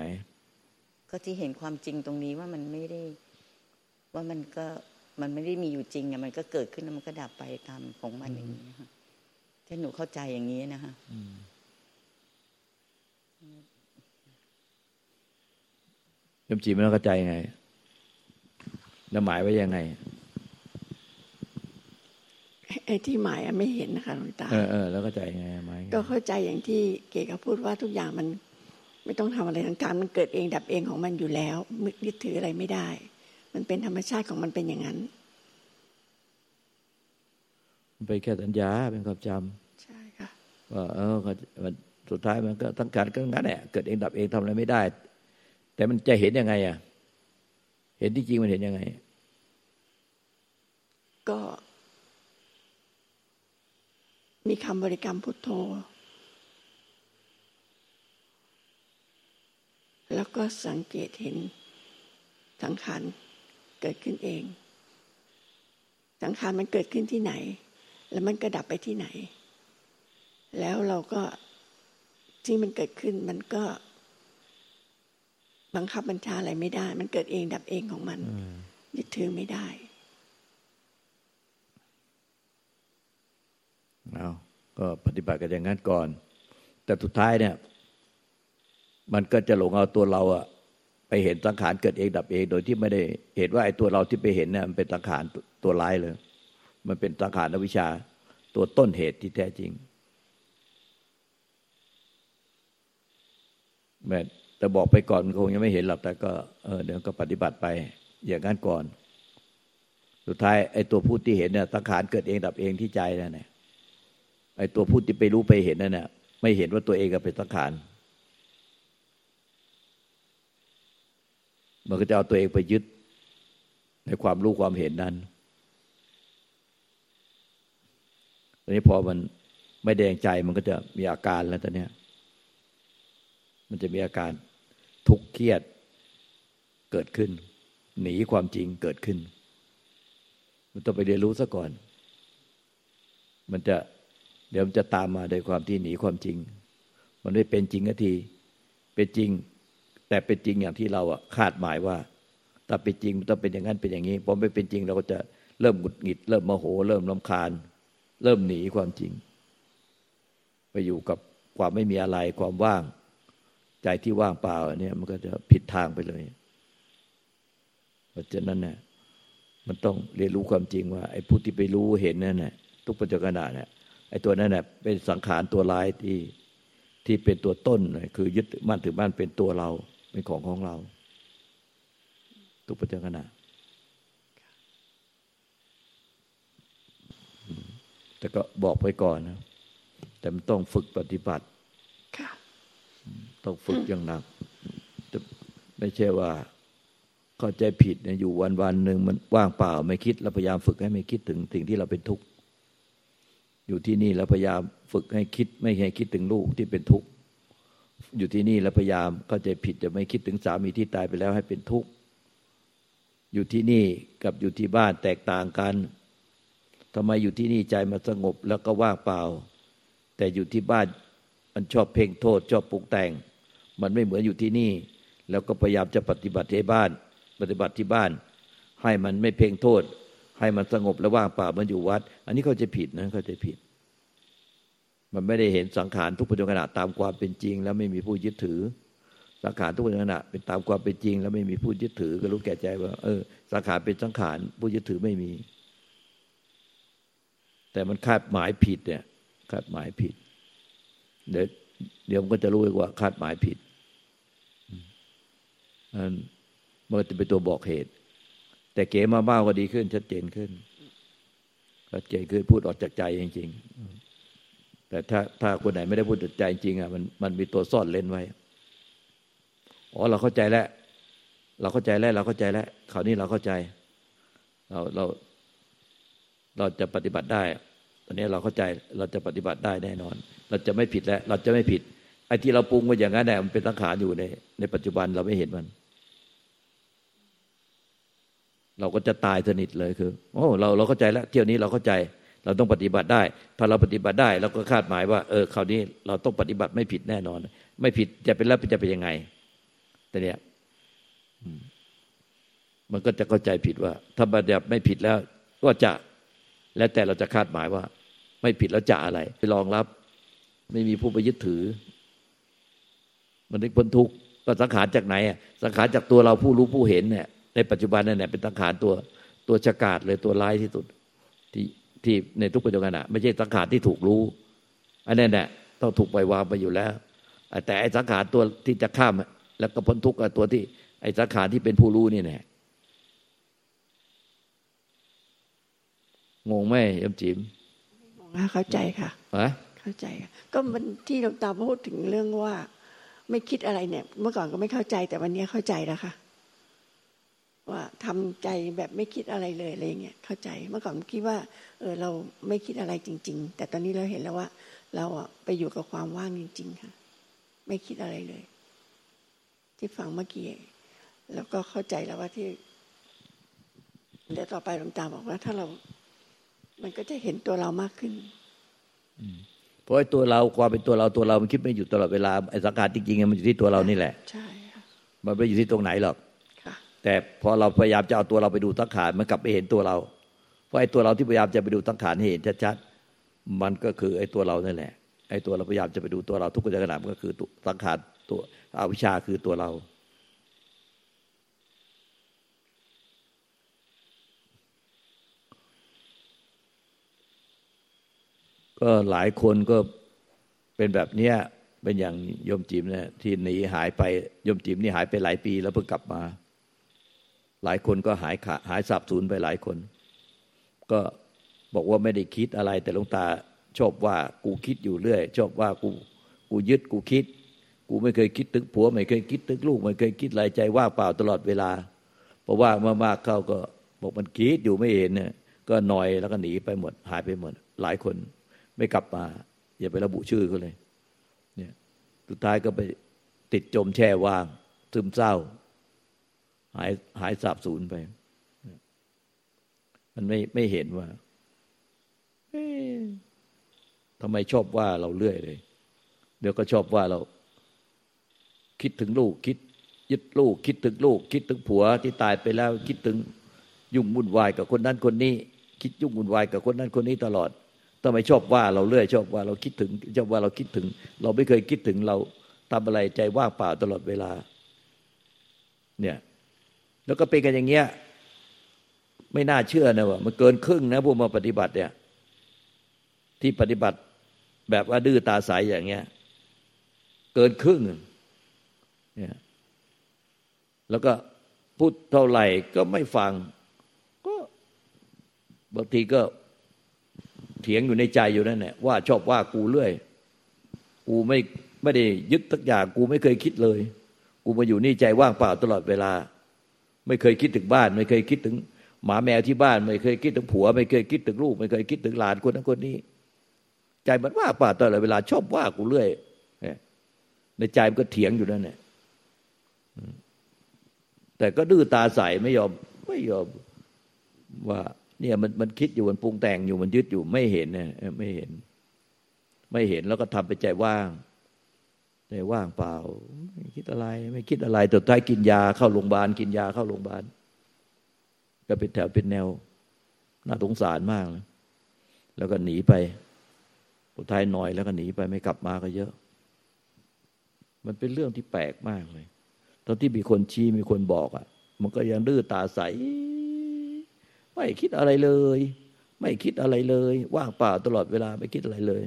ก็ที่เห็นความจริงตรงนี้ว่ามันไม่ได้ ว่ามันก็มันไม่ได้มีอยู่จริงอะมันก็เกิดขึ้นแล้วมันก็ดับไปตามของมันอย่างนี้นะคะ ถ้าหนูเข้าใจอย่างนี้นะคะยมจีไม่ต้องเข้าใจไง แล้วหมายไว้ยังไงไอ้ที่หมายไม่เห็นนะคะหลวงตา เออเออแล้วเข้าใจไงหมายก็เข้าใจอย่างที่เก๋ก็พูดว่าทุกอย่างมัน ไม่ต้องทำอะไรทางการมันเกิดเองดับเองของมันอยู่แล้วยึดถืออะไรไม่ได้ มันเป็นธรรมชาติของมันเป็นอย่างนั้นมัน เป็นแค่สัญญาเป็นความจำใช่ค่ะว่าเออมันสุดท้ายมันก็ทั้งการก็งั้นแหละเกิดเองดับเองทำอะไรไม่ได้ แต่มันจะเห็นยังไงอะเห็นที่จริงมันเห็นยังไง ก็ มีคำบริกรรมพุทโธ แล้วก็สังเกตเห็นสังขารเกิดขึ้นเอง สังขารมันเกิดขึ้นที่ไหน แล้วมันก็ดับไปที่ไหน แล้วเราก็ที่มันเกิดขึ้นมันก็ บังคับบัญชาอะไรไม่ได้ มันเกิดเองดับเองของมันยึดถือไม่ได้เอาก็ปฏิบัติกันอย่างนั้นก่อน แต่สุดท้ายเนี่ย มันก็จะหลงเอาตัวเราอะไปเห็นสังขารเกิดเองดับเอง โดยที่ไม่ได้เห็นว่าไอ้ตัวเราที่ไปเห็นเนี่ยมันเป็นสังขารตัวร้ายเลย มันเป็นสังขารวิชา ตัวต้นเหตุที่แท้จริงแม่แต่บอกไปก่อนคงยังไม่เห็นหรอกแต่ก็เออเดี๋ยวก็ปฏิบัติไป อย่างนั้นก่อน สุดท้ายไอ้ตัวพูดที่เห็นเนี่ยสังขารเกิดเองดับเองที่ใจนั่นแหละไอ้ตัวพูดที่ไปรู้ไปเห็นนั่นเนี่ยไม่เห็นว่าตัวเองก็เป็นสังขารมันก็จะเอาตัวเองไปยึดในความรู้ความเห็นนั้น ตอนนี้พอมันไม่แดงใจมันก็จะมีอาการแล้วตอนนี้มันจะมีอาการทุกข์เครียดเกิดขึ้น หนีความจริงเกิดขึ้น มันต้องไปเรียนรู้ซะก่อน มันจะเดี๋ยวมันจะตามมาโดยความที่หนีความจริง มันไม่เป็นจริงที เป็นจริง แต่เป็นจริงอย่างที่เราอะคาดหมายว่าถ้าเป็นจริงมันต้องเป็นอย่างนั้นเป็นอย่างนี้พอไม่เป็นจริงเราก็จะเริ่มหงุดหงิด เริ่มโมโห เริ่มลำคาญ เริ่มหนีความจริง ไปอยู่กับความไม่มีอะไรความว่าง ใจที่ว่างเปล่าเนี่ยมันก็จะผิดทางไปเลย เพราะฉะนั้นเนี่ยมันต้องเรียนรู้ความจริงว่าไอ้ผู้ที่ไปรู้เห็นนั่นแหละทุกปัจจุบันเนี่ยไอ้ตัวนั้นเนี่ยเป็นสังขารตัวร้ายที่ที่เป็นตัวต้นคือยึดมั่นถือมั่นเป็นตัวเราเป็นของของเรา ทุกปัจจุบัน แต่ก็บอกไปก่อนนะ แต่มันต้องฝึกปฏิบัติต้องฝึกอย่างหนักไม่ใช่ว่าเข้าใจผิดเนี่ยอยู่วันวันหนึ่งมันว่างเปล่า ไม่คิดแล้วพยายามฝึกให้ไม่คิดถึงสิ่งที่เราเป็นทุกข์อยู่ที่นี่แล้วพยายามฝึกให้คิด ไม่ให้คิดถึงลูกที่เป็นทุกข์อยู่ที่นี่แล้วพยายามเข้าใจผิดจะไม่คิดถึงสามีที่ตายไปแล้วให้เป็นทุกข์อยู่ที่นี่กับอยู่ที่บ้านแตกต่างกัน ทำไมอยู่ที่นี่ใจมันสงบแล้วก็ว่างเปล่า แต่อยู่ที่บ้านมันชอบเพ่งโทษ ชอบปลุกแต่ง มันไม่เหมือนอยู่ที่นี่ แล้วก็พยายามจะปฏิบัติที่บ้าน ปฏิบัติที่บ้าน ให้มันไม่เพ่งโทษ ให้มันสงบและว่างเปล่ามันอยู่วัด อันนี้เขาจะผิดนะเขาจะผิด มันไม่ได้เห็นสังขารทุกปัจจุบันตามความเป็นจริง แล้วไม่มีผู้ยึดถือ สังขารทุกปัจจุบันเป็นตามความเป็นจริง แล้วไม่มีผู้ยึดถือ ก็รู้แก่ใจว่า เออสังขารเป็นสังขารผู้ยึดถือไม่มี แต่มันคาดหมายผิดเนี่ย คาดหมายผิด เดี๋ยวเดี๋ยวมันก็จะรู้ว่า คาดหมายผิดมันจะเป็นตัวบอกเหตุ แต่เก๋มาบ้าก็ดีขึ้น ชัดเจนขึ้นชัดเจนขึ้นพูดออกจากใจจริงๆ แต่ถ้าถ้าคนไหนไม่ได้พูดจากใจจริงอะมันมันมีตัวซ่อนเล่นไว้อ๋อเราเข้าใจแล้ว เราเข้าใจแล้ว เราเข้าใจแล้วคราวนี้เราเข้าใจ เราเรา เราจะปฏิบัติได้ ตอนนี้เราเข้าใจเราจะปฏิบัติได้แน่นอน เราจะไม่ผิดแล้ว เราจะไม่ผิด ไอ้ที่เราปรุงมาอย่างนั้นแหละมันเป็นสังขารอยู่ใน ในปัจจุบันเราไม่เห็นมัน เราก็จะตายสนิทเลยคือโอ้เราเราเข้าใจแล้ว เที่ยวนี้เราเข้าใจ เราต้องปฏิบัติได้ถ้าเราปฏิบัติได้ เราก็คาดหมายว่า เออคราวนี้เราต้องปฏิบัติไม่ผิดแน่นอน ไม่ผิดจะเป็นแล้วจะเป็นยังไง แต่เนี่ยมันก็จะเข้าใจผิดว่า ถ้าบัญญัติไม่ผิดแล้ว ก็จะ แล้วแต่เราจะคาดหมายว่า ไม่ผิดแล้วจะอะไร ไปรองรับ ไม่มีผู้ไปยึดถือ มันนึกพ้นทุกข์ก็สังขารจากไหนอะสังขารจากตัวเราผู้รู้ผู้เห็นเนี่ย ในปัจจุบันนั่นแหละเป็นสังขารตัวตัวฉกาดเลยตัวร้ายที่สุดที่ที่ในทุกปัจจุบันอะไม่ใช่สังขารที่ถูกรู้ อันนั้นแหละต้องถูกปล่อยวางไปอยู่แล้ว แต่ไอ้สังขารตัวที่จะข้ามแล้วก็พ้นทุกข์ตัวที่ ไอ้สังขารที่เป็นผู้รู้นี่แน่ งงไหมยมจิมงงเข้าใจค่ะอะเข้าใจค่ะก็มันที่หลวงตาพูดถึงเรื่องว่า ไม่คิดอะไรเนี่ย เมื่อก่อนก็ไม่เข้าใจแต่วันนี้เข้าใจแล้วค่ะว่าทำใจแบบไม่คิดอะไรเลยอะไรเงี้ยเข้าใจเมื่อก่อนคิดว่า เออเราไม่คิดอะไรจริง ๆ แต่ตอนนี้เราเห็นแล้วว่า เราอะไปอยู่กับความว่างจริง ๆ ค่ะ ไม่คิดอะไรเลย ที่ฟังเมื่อกี้แล้วก็เข้าใจแล้วว่าที่เดี๋ยวต่อไปหลวงตาบอกว่า ถ้าเรา มันก็จะเห็นตัวเรามากขึ้นเพราะไอ้ตัวเราความเป็นตัวเราตัวเรามันคิดไม่อยู่ตลอดเวลาไอ้สังขารจริงๆมันอยู่ที่ตัวเรานี่แหละ ใช่มันไม่อยู่ที่ตรงไหนหรอกแต่พอเราพยายามจะเอาตัวเราไปดูตั้งขานมันกลับไปเห็นตัวเรา เพราะไอ้ตัวเราที่พยายามจะไปดูตั้งขานให้เห็นชัดๆมันก็คือไอ้ตัวเรานั่นแหละไอ้ตัวเราพยายามจะไปดูตัวเราทุกขณะมันก็คือตั้งขานตัวอวิชชาคือตัวเรา ก็หลายคนก็เป็นแบบเนี้ยเป็นอย่างยมจิมเนี่ยที่หนีหายไปยมจิมนี่หายไปหลายปีแล้วเพิ่งกลับมา หลายคนก็หายขาหายสับสูญไปหลายคน ก็บอกว่าไม่ได้คิดอะไร แต่หลวงตาชอบว่ากูคิดอยู่เรื่อย ชอบว่ากูกูยึดกูคิด กูไม่เคยคิดถึงผัว ไม่เคยคิดถึงลูก ไม่เคยคิดอะไรใจว่างเปล่าตลอดเวลา เพราะว่ามากๆเข้าก็บอกมันคิดอยู่ไม่เห็นเนี่ยก็หน่อยแล้วก็หนีไปหมด หายไปหมด หลายคน ไม่กลับมา อย่าไประบุชื่อเขาเลยเนี่ยสุดท้ายก็ไปติดจมแช่ว่าง ซึมเศร้า หายหายสาบสูญไป มันไม่ไม่เห็นว่าทำไมชอบว่าเราเรื่อยเลย เดี๋ยวก็ชอบว่าเรา คิดถึงลูกคิด ยึดลูก คิดถึงลูก คิดถึงผัวที่ตายไปแล้ว คิดถึงยุ่งวุ่นวายกับคนนั้นคนนี้ คิดยุ่งวุ่นวายกับคนนั้นคนนี้ตลอด ทำไมชอบว่าเราเรื่อยชอบว่าเราคิดถึงชอบว่าเราคิดถึง เราไม่เคยคิดถึงเราทำอะไรใจว่างเปล่าตลอดเวลา เนี่ยแล้วก็เป็นกันอย่างเงี้ยไม่น่าเชื่อนะว่ามันเกินครึ่งนะพวกมาปฏิบัติเนี่ย ที่ปฏิบัติแบบว่าดื้อตาใสอย่างเงี้ย เกินครึ่งเนี่ยแล้วก็พูดเท่าไหร่ก็ไม่ฟัง ก็บางทีก็ เถียงอยู่ในใจอยู่นั่นแหละว่าชอบว่ากูเรื่อย กูไม่ไม่ได้ยึดทักอย่างกูไม่เคยคิดเลย กูมาอยู่นี่ใจว่างเปล่าตลอดเวลา ไม่เคยคิดถึงบ้าน ไม่เคยคิดถึง หมาแมวที่บ้าน ไม่เคยคิดถึงผัว ไม่เคยคิดถึงลูก ไม่เคยคิดถึงหลานคนนั้นคนนี้ ใจมันว่าป่าตลอดเวลา ชอบว่ากูเรื่อยในใจมันก็เถียงอยู่นั่นแหละแต่ก็ดื้อตาใสไม่ยอมไม่ยอมว่า เนี่ยมันมันคิดอยู่มันปรุงแต่งอยู่มันยึดอยู่ไม่เห็นเนี่ยไม่เห็น ไม่เห็นแล้วก็ทำไปใจว่างใจว่างเปล่า ไม่คิดอะไร ไม่คิดอะไรแต่ท้ายกินยาเข้าโรงพยาบาลกินยาเข้าโรงพยาบาลก็เป็นแถวเป็นแนว น่าสงสารมากเลยแล้วก็หนีไปสุดท้ายหน่อยแล้วก็หนีไปไม่กลับมาก็เยอะ มันเป็นเรื่องที่แปลกมากเลยตอนที่มีคนชี้มีคนบอกอะ มันก็ยังดื้อตาใส ไม่คิดอะไรเลย ไม่คิดอะไรเลย ว่างเปล่าตลอดเวลาไม่คิดอะไรเลย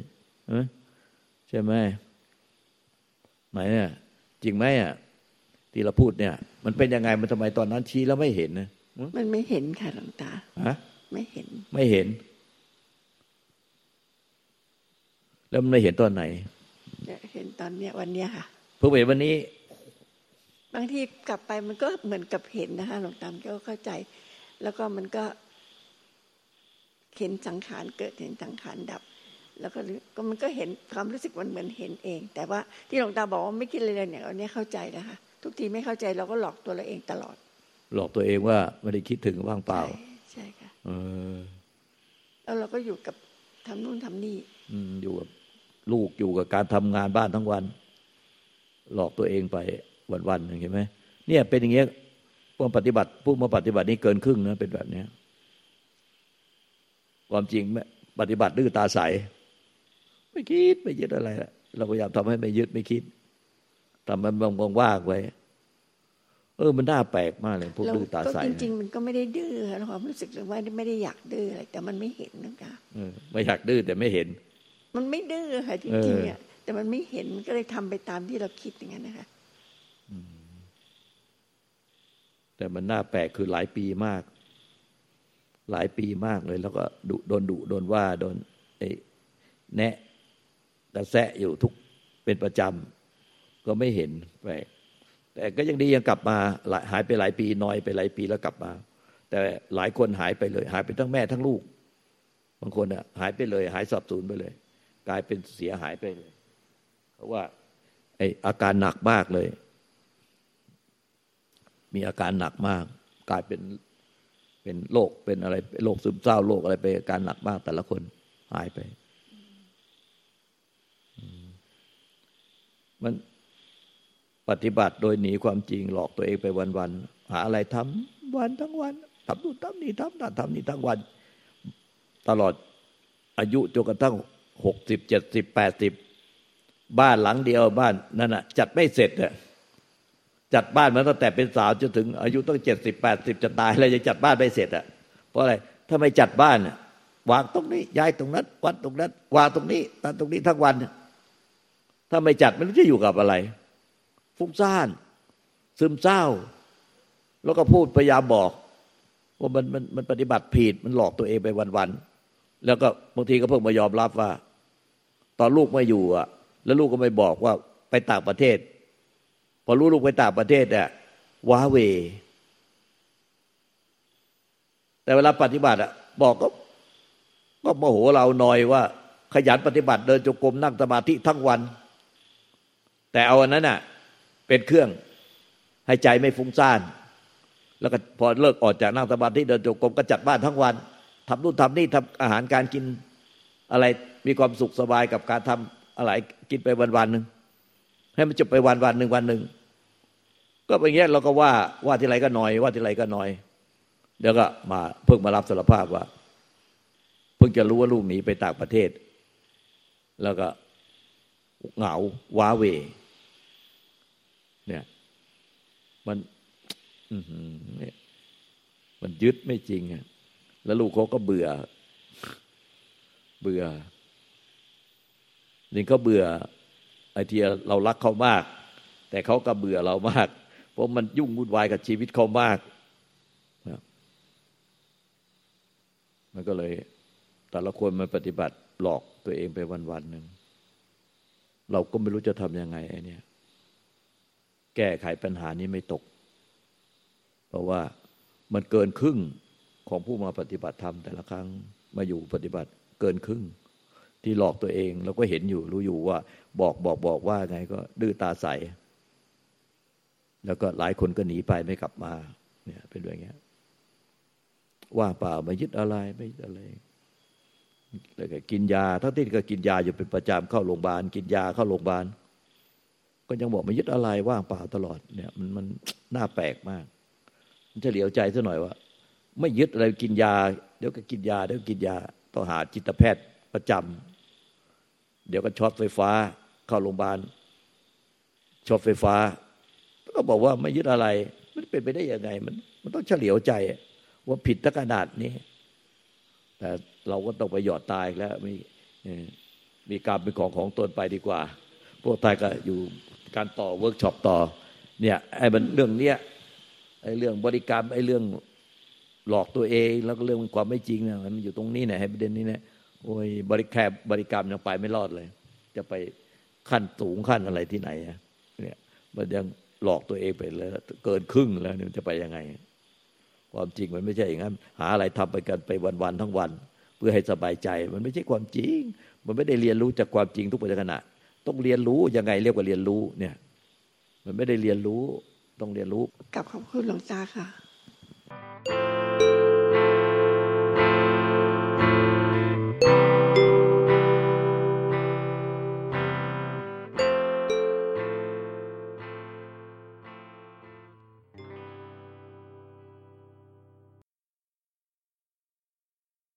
ใช่ไหมไหนเนี่ยจริงไหมอะที่เราพูดเนี่ย มันเป็นยังไงมันทำไมตอนนั้นชี้แล้วไม่เห็นนะมันไม่เห็นค่ะหลวงตาฮะไม่เห็น ไม่เห็น แล้วมันไม่เห็นตอนไหนเห็นตอนเนี้ยวันเนี้ยค่ะเพิ่งเห็นวันนี้ บางทีกลับไปมันก็เหมือนกับเห็นนะคะหลวงตาก็เข้าใจ แล้วก็มันก็เห็นสังขารเกิดเห็นสังขารดับ แล้วก็ก็มันก็เห็นความรู้สึกมันเหมือนเห็นเอง แต่ว่าที่หลวงตาบอกว่าไม่คิดเลยเนี่ยอันนี้เข้าใจนะคะทุกทีไม่เข้าใจเราก็หลอกตัวเราเองตลอด หลอกตัวเองว่าไม่ได้คิดถึงว่างเปล่า ใช่ค่ะเออแล้วเราก็อยู่กับทำนู่นทำนี่อืมอยู่กับลูกอยู่กับการทำงานบ้านทั้งวัน หลอกตัวเองไปวันๆเห็นไหมเนี่ยเป็นอย่างเงี้ย พวกปฏิบัติผู้มาปฏิบัตินี่เกินครึ่งนะเป็นแบบเนี้ยความจริงปฏิบัติดื้อตาใส ไม่คิดไม่ยึดอะไรเราพยายามทำให้ไม่ยึดไม่คิดทำมันบางว่างไว้ เออมันน่าแปลกมากเลยพวกดื้อตาใสจริงๆมันก็ไม่ได้ดื้อเราความรู้สึกว่าไม่ได้อยากดื้ออะไรแต่มันไม่เห็นนะคะไม่อยากดื้อแต่ไม่เห็น มันไม่ดื้อค่ะจริงๆอะแต่มันไม่เห็นมันก็เลยทำไปตามที่เราคิดอย่างนั้นนะคะ แต่มันน่าแปลกคือหลายปีมาก หลายปีมากเลย แล้วก็ดุโดนดุโดนว่าโดนไอ้แนะกระแสะอยู่ทุกเป็นประจำก็ไม่เห็นแปลกแต่ก็ยังดียังกลับมาหายไปหลายปีน้อยไปหลายปีแล้วกลับมา แต่หลายคนหายไปเลย หายไปทั้งแม่ทั้งลูก บางคนอะหายไปเลย หายสับสูญไปเลย กลายเป็นเสียหายไปเลย เพราะว่าไออาการหนักมากเลย มีอาการหนักมาก กลายเป็นเป็นโรคเป็นอะไรโรคซึมเศร้าโรคอะไรไปอาการหนักมาก แต่ละคนหายไปมันปฏิบัติโดยหนีความจริงหลอกตัวเองไปวันๆหาอะไรทำวันทั้งวันทำนู่นทำนี่ทำนั่นทำนี่ทั้งวัน ตลอดอายุจนกระทั่งหกสิบเจ็ดสิบแปดสิบบ้านหลังเดียวบ้านนั่นน่ะจัดไม่เสร็จอะ จัดบ้านมาตั้งแต่เป็นสาวจนถึงอายุต้องเจ็ดสิบแปดสิบจะตายแล้วยังจัดบ้านไม่เสร็จอะเพราะอะไรถ้าไม่จัดบ้านวางตรงนี้ย้ายตรงนั้น วัดตรงนั้นวางตรงนี้ตั้งตรงนี้ทั้งวัน ถ้าไม่จัดมันจะอยู่กับอะไร ฟุ้งซ่าน ซึมเศร้า แล้วก็พูดพยายามบอก ว่ามันมันมันปฏิบัติผิดมันหลอกตัวเองไปวันๆแล้วก็บางทีก็เพิ่งมายอมรับว่า ตอนลูกไม่อยู่อะ แล้วลูกก็ไม่บอกว่าไปต่างประเทศ พอรู้ลูกไปต่างประเทศเนี่ยว้าเว แต่เวลาปฏิบัติอะบอกก็ก็โมโหเราหน่อยว่า ขยันปฏิบัติเดินจงกรมนั่งสมาธิทั้งวัน แต่เอาอันนั้นอะเป็นเครื่องให้ใจไม่ฟุ้งซ่าน แล้วก็พอเลิกออกจากนั่งสมาธิเดินจงกรมก็จัดบ้านทั้งวันทำนู่นทำนี่ทำอาหารการกินอะไรมีความสุขสบายกับการทำอะไรกินไปวันวันหนึ่งให้มันจบไปวันวันหนึ่งวันหนึ่ง ก็เป็นอย่างนี้เราก็ว่าว่าที่ไรก็น้อย ว่าที่ไรก็น้อยเดี๋ยวก็มาเพิ่งมารับสารภาพว่า เพิ่งจะรู้ว่าลูกหนีไปต่างประเทศ แล้วก็เหงาว้าเว เนี่ย มันเนี่ยมันยึดไม่จริงอะแล้วลูกเขาก็เบื่อ เบื่อนี่เขาเบื่อไอ้ที่เรารักเขามาก แต่เขาก็เบื่อเรามาก ราะมันยุ่งวุ่นวายกับชีวิตเขามากมันก็เลย แต่ละคนมาปฏิบัติหลอกตัวเองไปวันๆหนึ่งเราก็ไม่รู้จะทำยังไงไอ้นี่แก้ไขปัญหานี้ไม่ตก เพราะว่ามันเกินครึ่งของผู้มาปฏิบัติธรรมแต่ละครั้งมาอยู่ปฏิบัติเกินครึ่ง ที่หลอกตัวเองเราก็เห็นอยู่รู้อยู่ว่า บอกบอกบอกว่าไงก็ดื้อตาใส แล้วก็หลายคนก็หนีไปไม่กลับมาเนี่ยเป็นอย่างเงี้ยว่าเปล่าไม่ยึดอะไรไม่ยึดอะไรแล้วก็กินยาทั้งที่ก็กินยาอยู่เป็นประจำเข้าโรงพยาบาล กินยาเข้าโรงพยาบาล ก็ยังบอกไม่ยึดอะไรว่างเปล่าตลอดเนี่ย มันมันน่าแปลกมาก มันจะเฉลียวใจซะหน่อยว่า ไม่ยึดอะไรกินยา เดี๋ยวก็กินยาเดี๋ยวกินยาต้องหาจิตแพทย์ประจำเดี๋ยวก็ช็อตไฟฟ้า เข้าโรงพยาบาลช็อตไฟฟ้า ก็บอกว่าไม่ยึดอะไร มันเป็นไปได้ยังไง มัน มันต้องเฉลียวใจ ว่าผิดตั้งขนาดนี้ แต่เราก็ต้องไปหยอดตายแล้วมีมีกรรมเป็นของของตนไปดีกว่า พวกตายก็อยู่การต่อเวิร์กช็อปต่อ เนี่ยไอ้มันเรื่องเนี้ยไอ้เรื่องบริกรรมไอ้เรื่องหลอกตัวเองแล้วก็เรื่องความไม่จริงเนี่ยมันอยู่ตรงนี้เนี่ยให้ประเด็นนี้เนี่ยโอ้ยบริแคบบริกรรมยังไปไม่รอดเลย จะไปขั้นสูงขั้นอะไรที่ไหนเนี่ยมันยัง หลอกตัวเองไปเลยเกินครึ่งแล้วเนี่ยจะไปยังไง ความจริงมันไม่ใช่อย่างนั้น หาอะไรทำไปกันไปวันๆทั้งวัน เพื่อให้สบายใจ มันไม่ใช่ความจริง มันไม่ได้เรียนรู้จากความจริงทุกปัจจุบันต้องเรียนรู้ยังไงเรียกว่าเรียนรู้เนี่ย มันไม่ได้เรียนรู้ต้องเรียนรู้กับขอบคุณหลวงตาค่ะ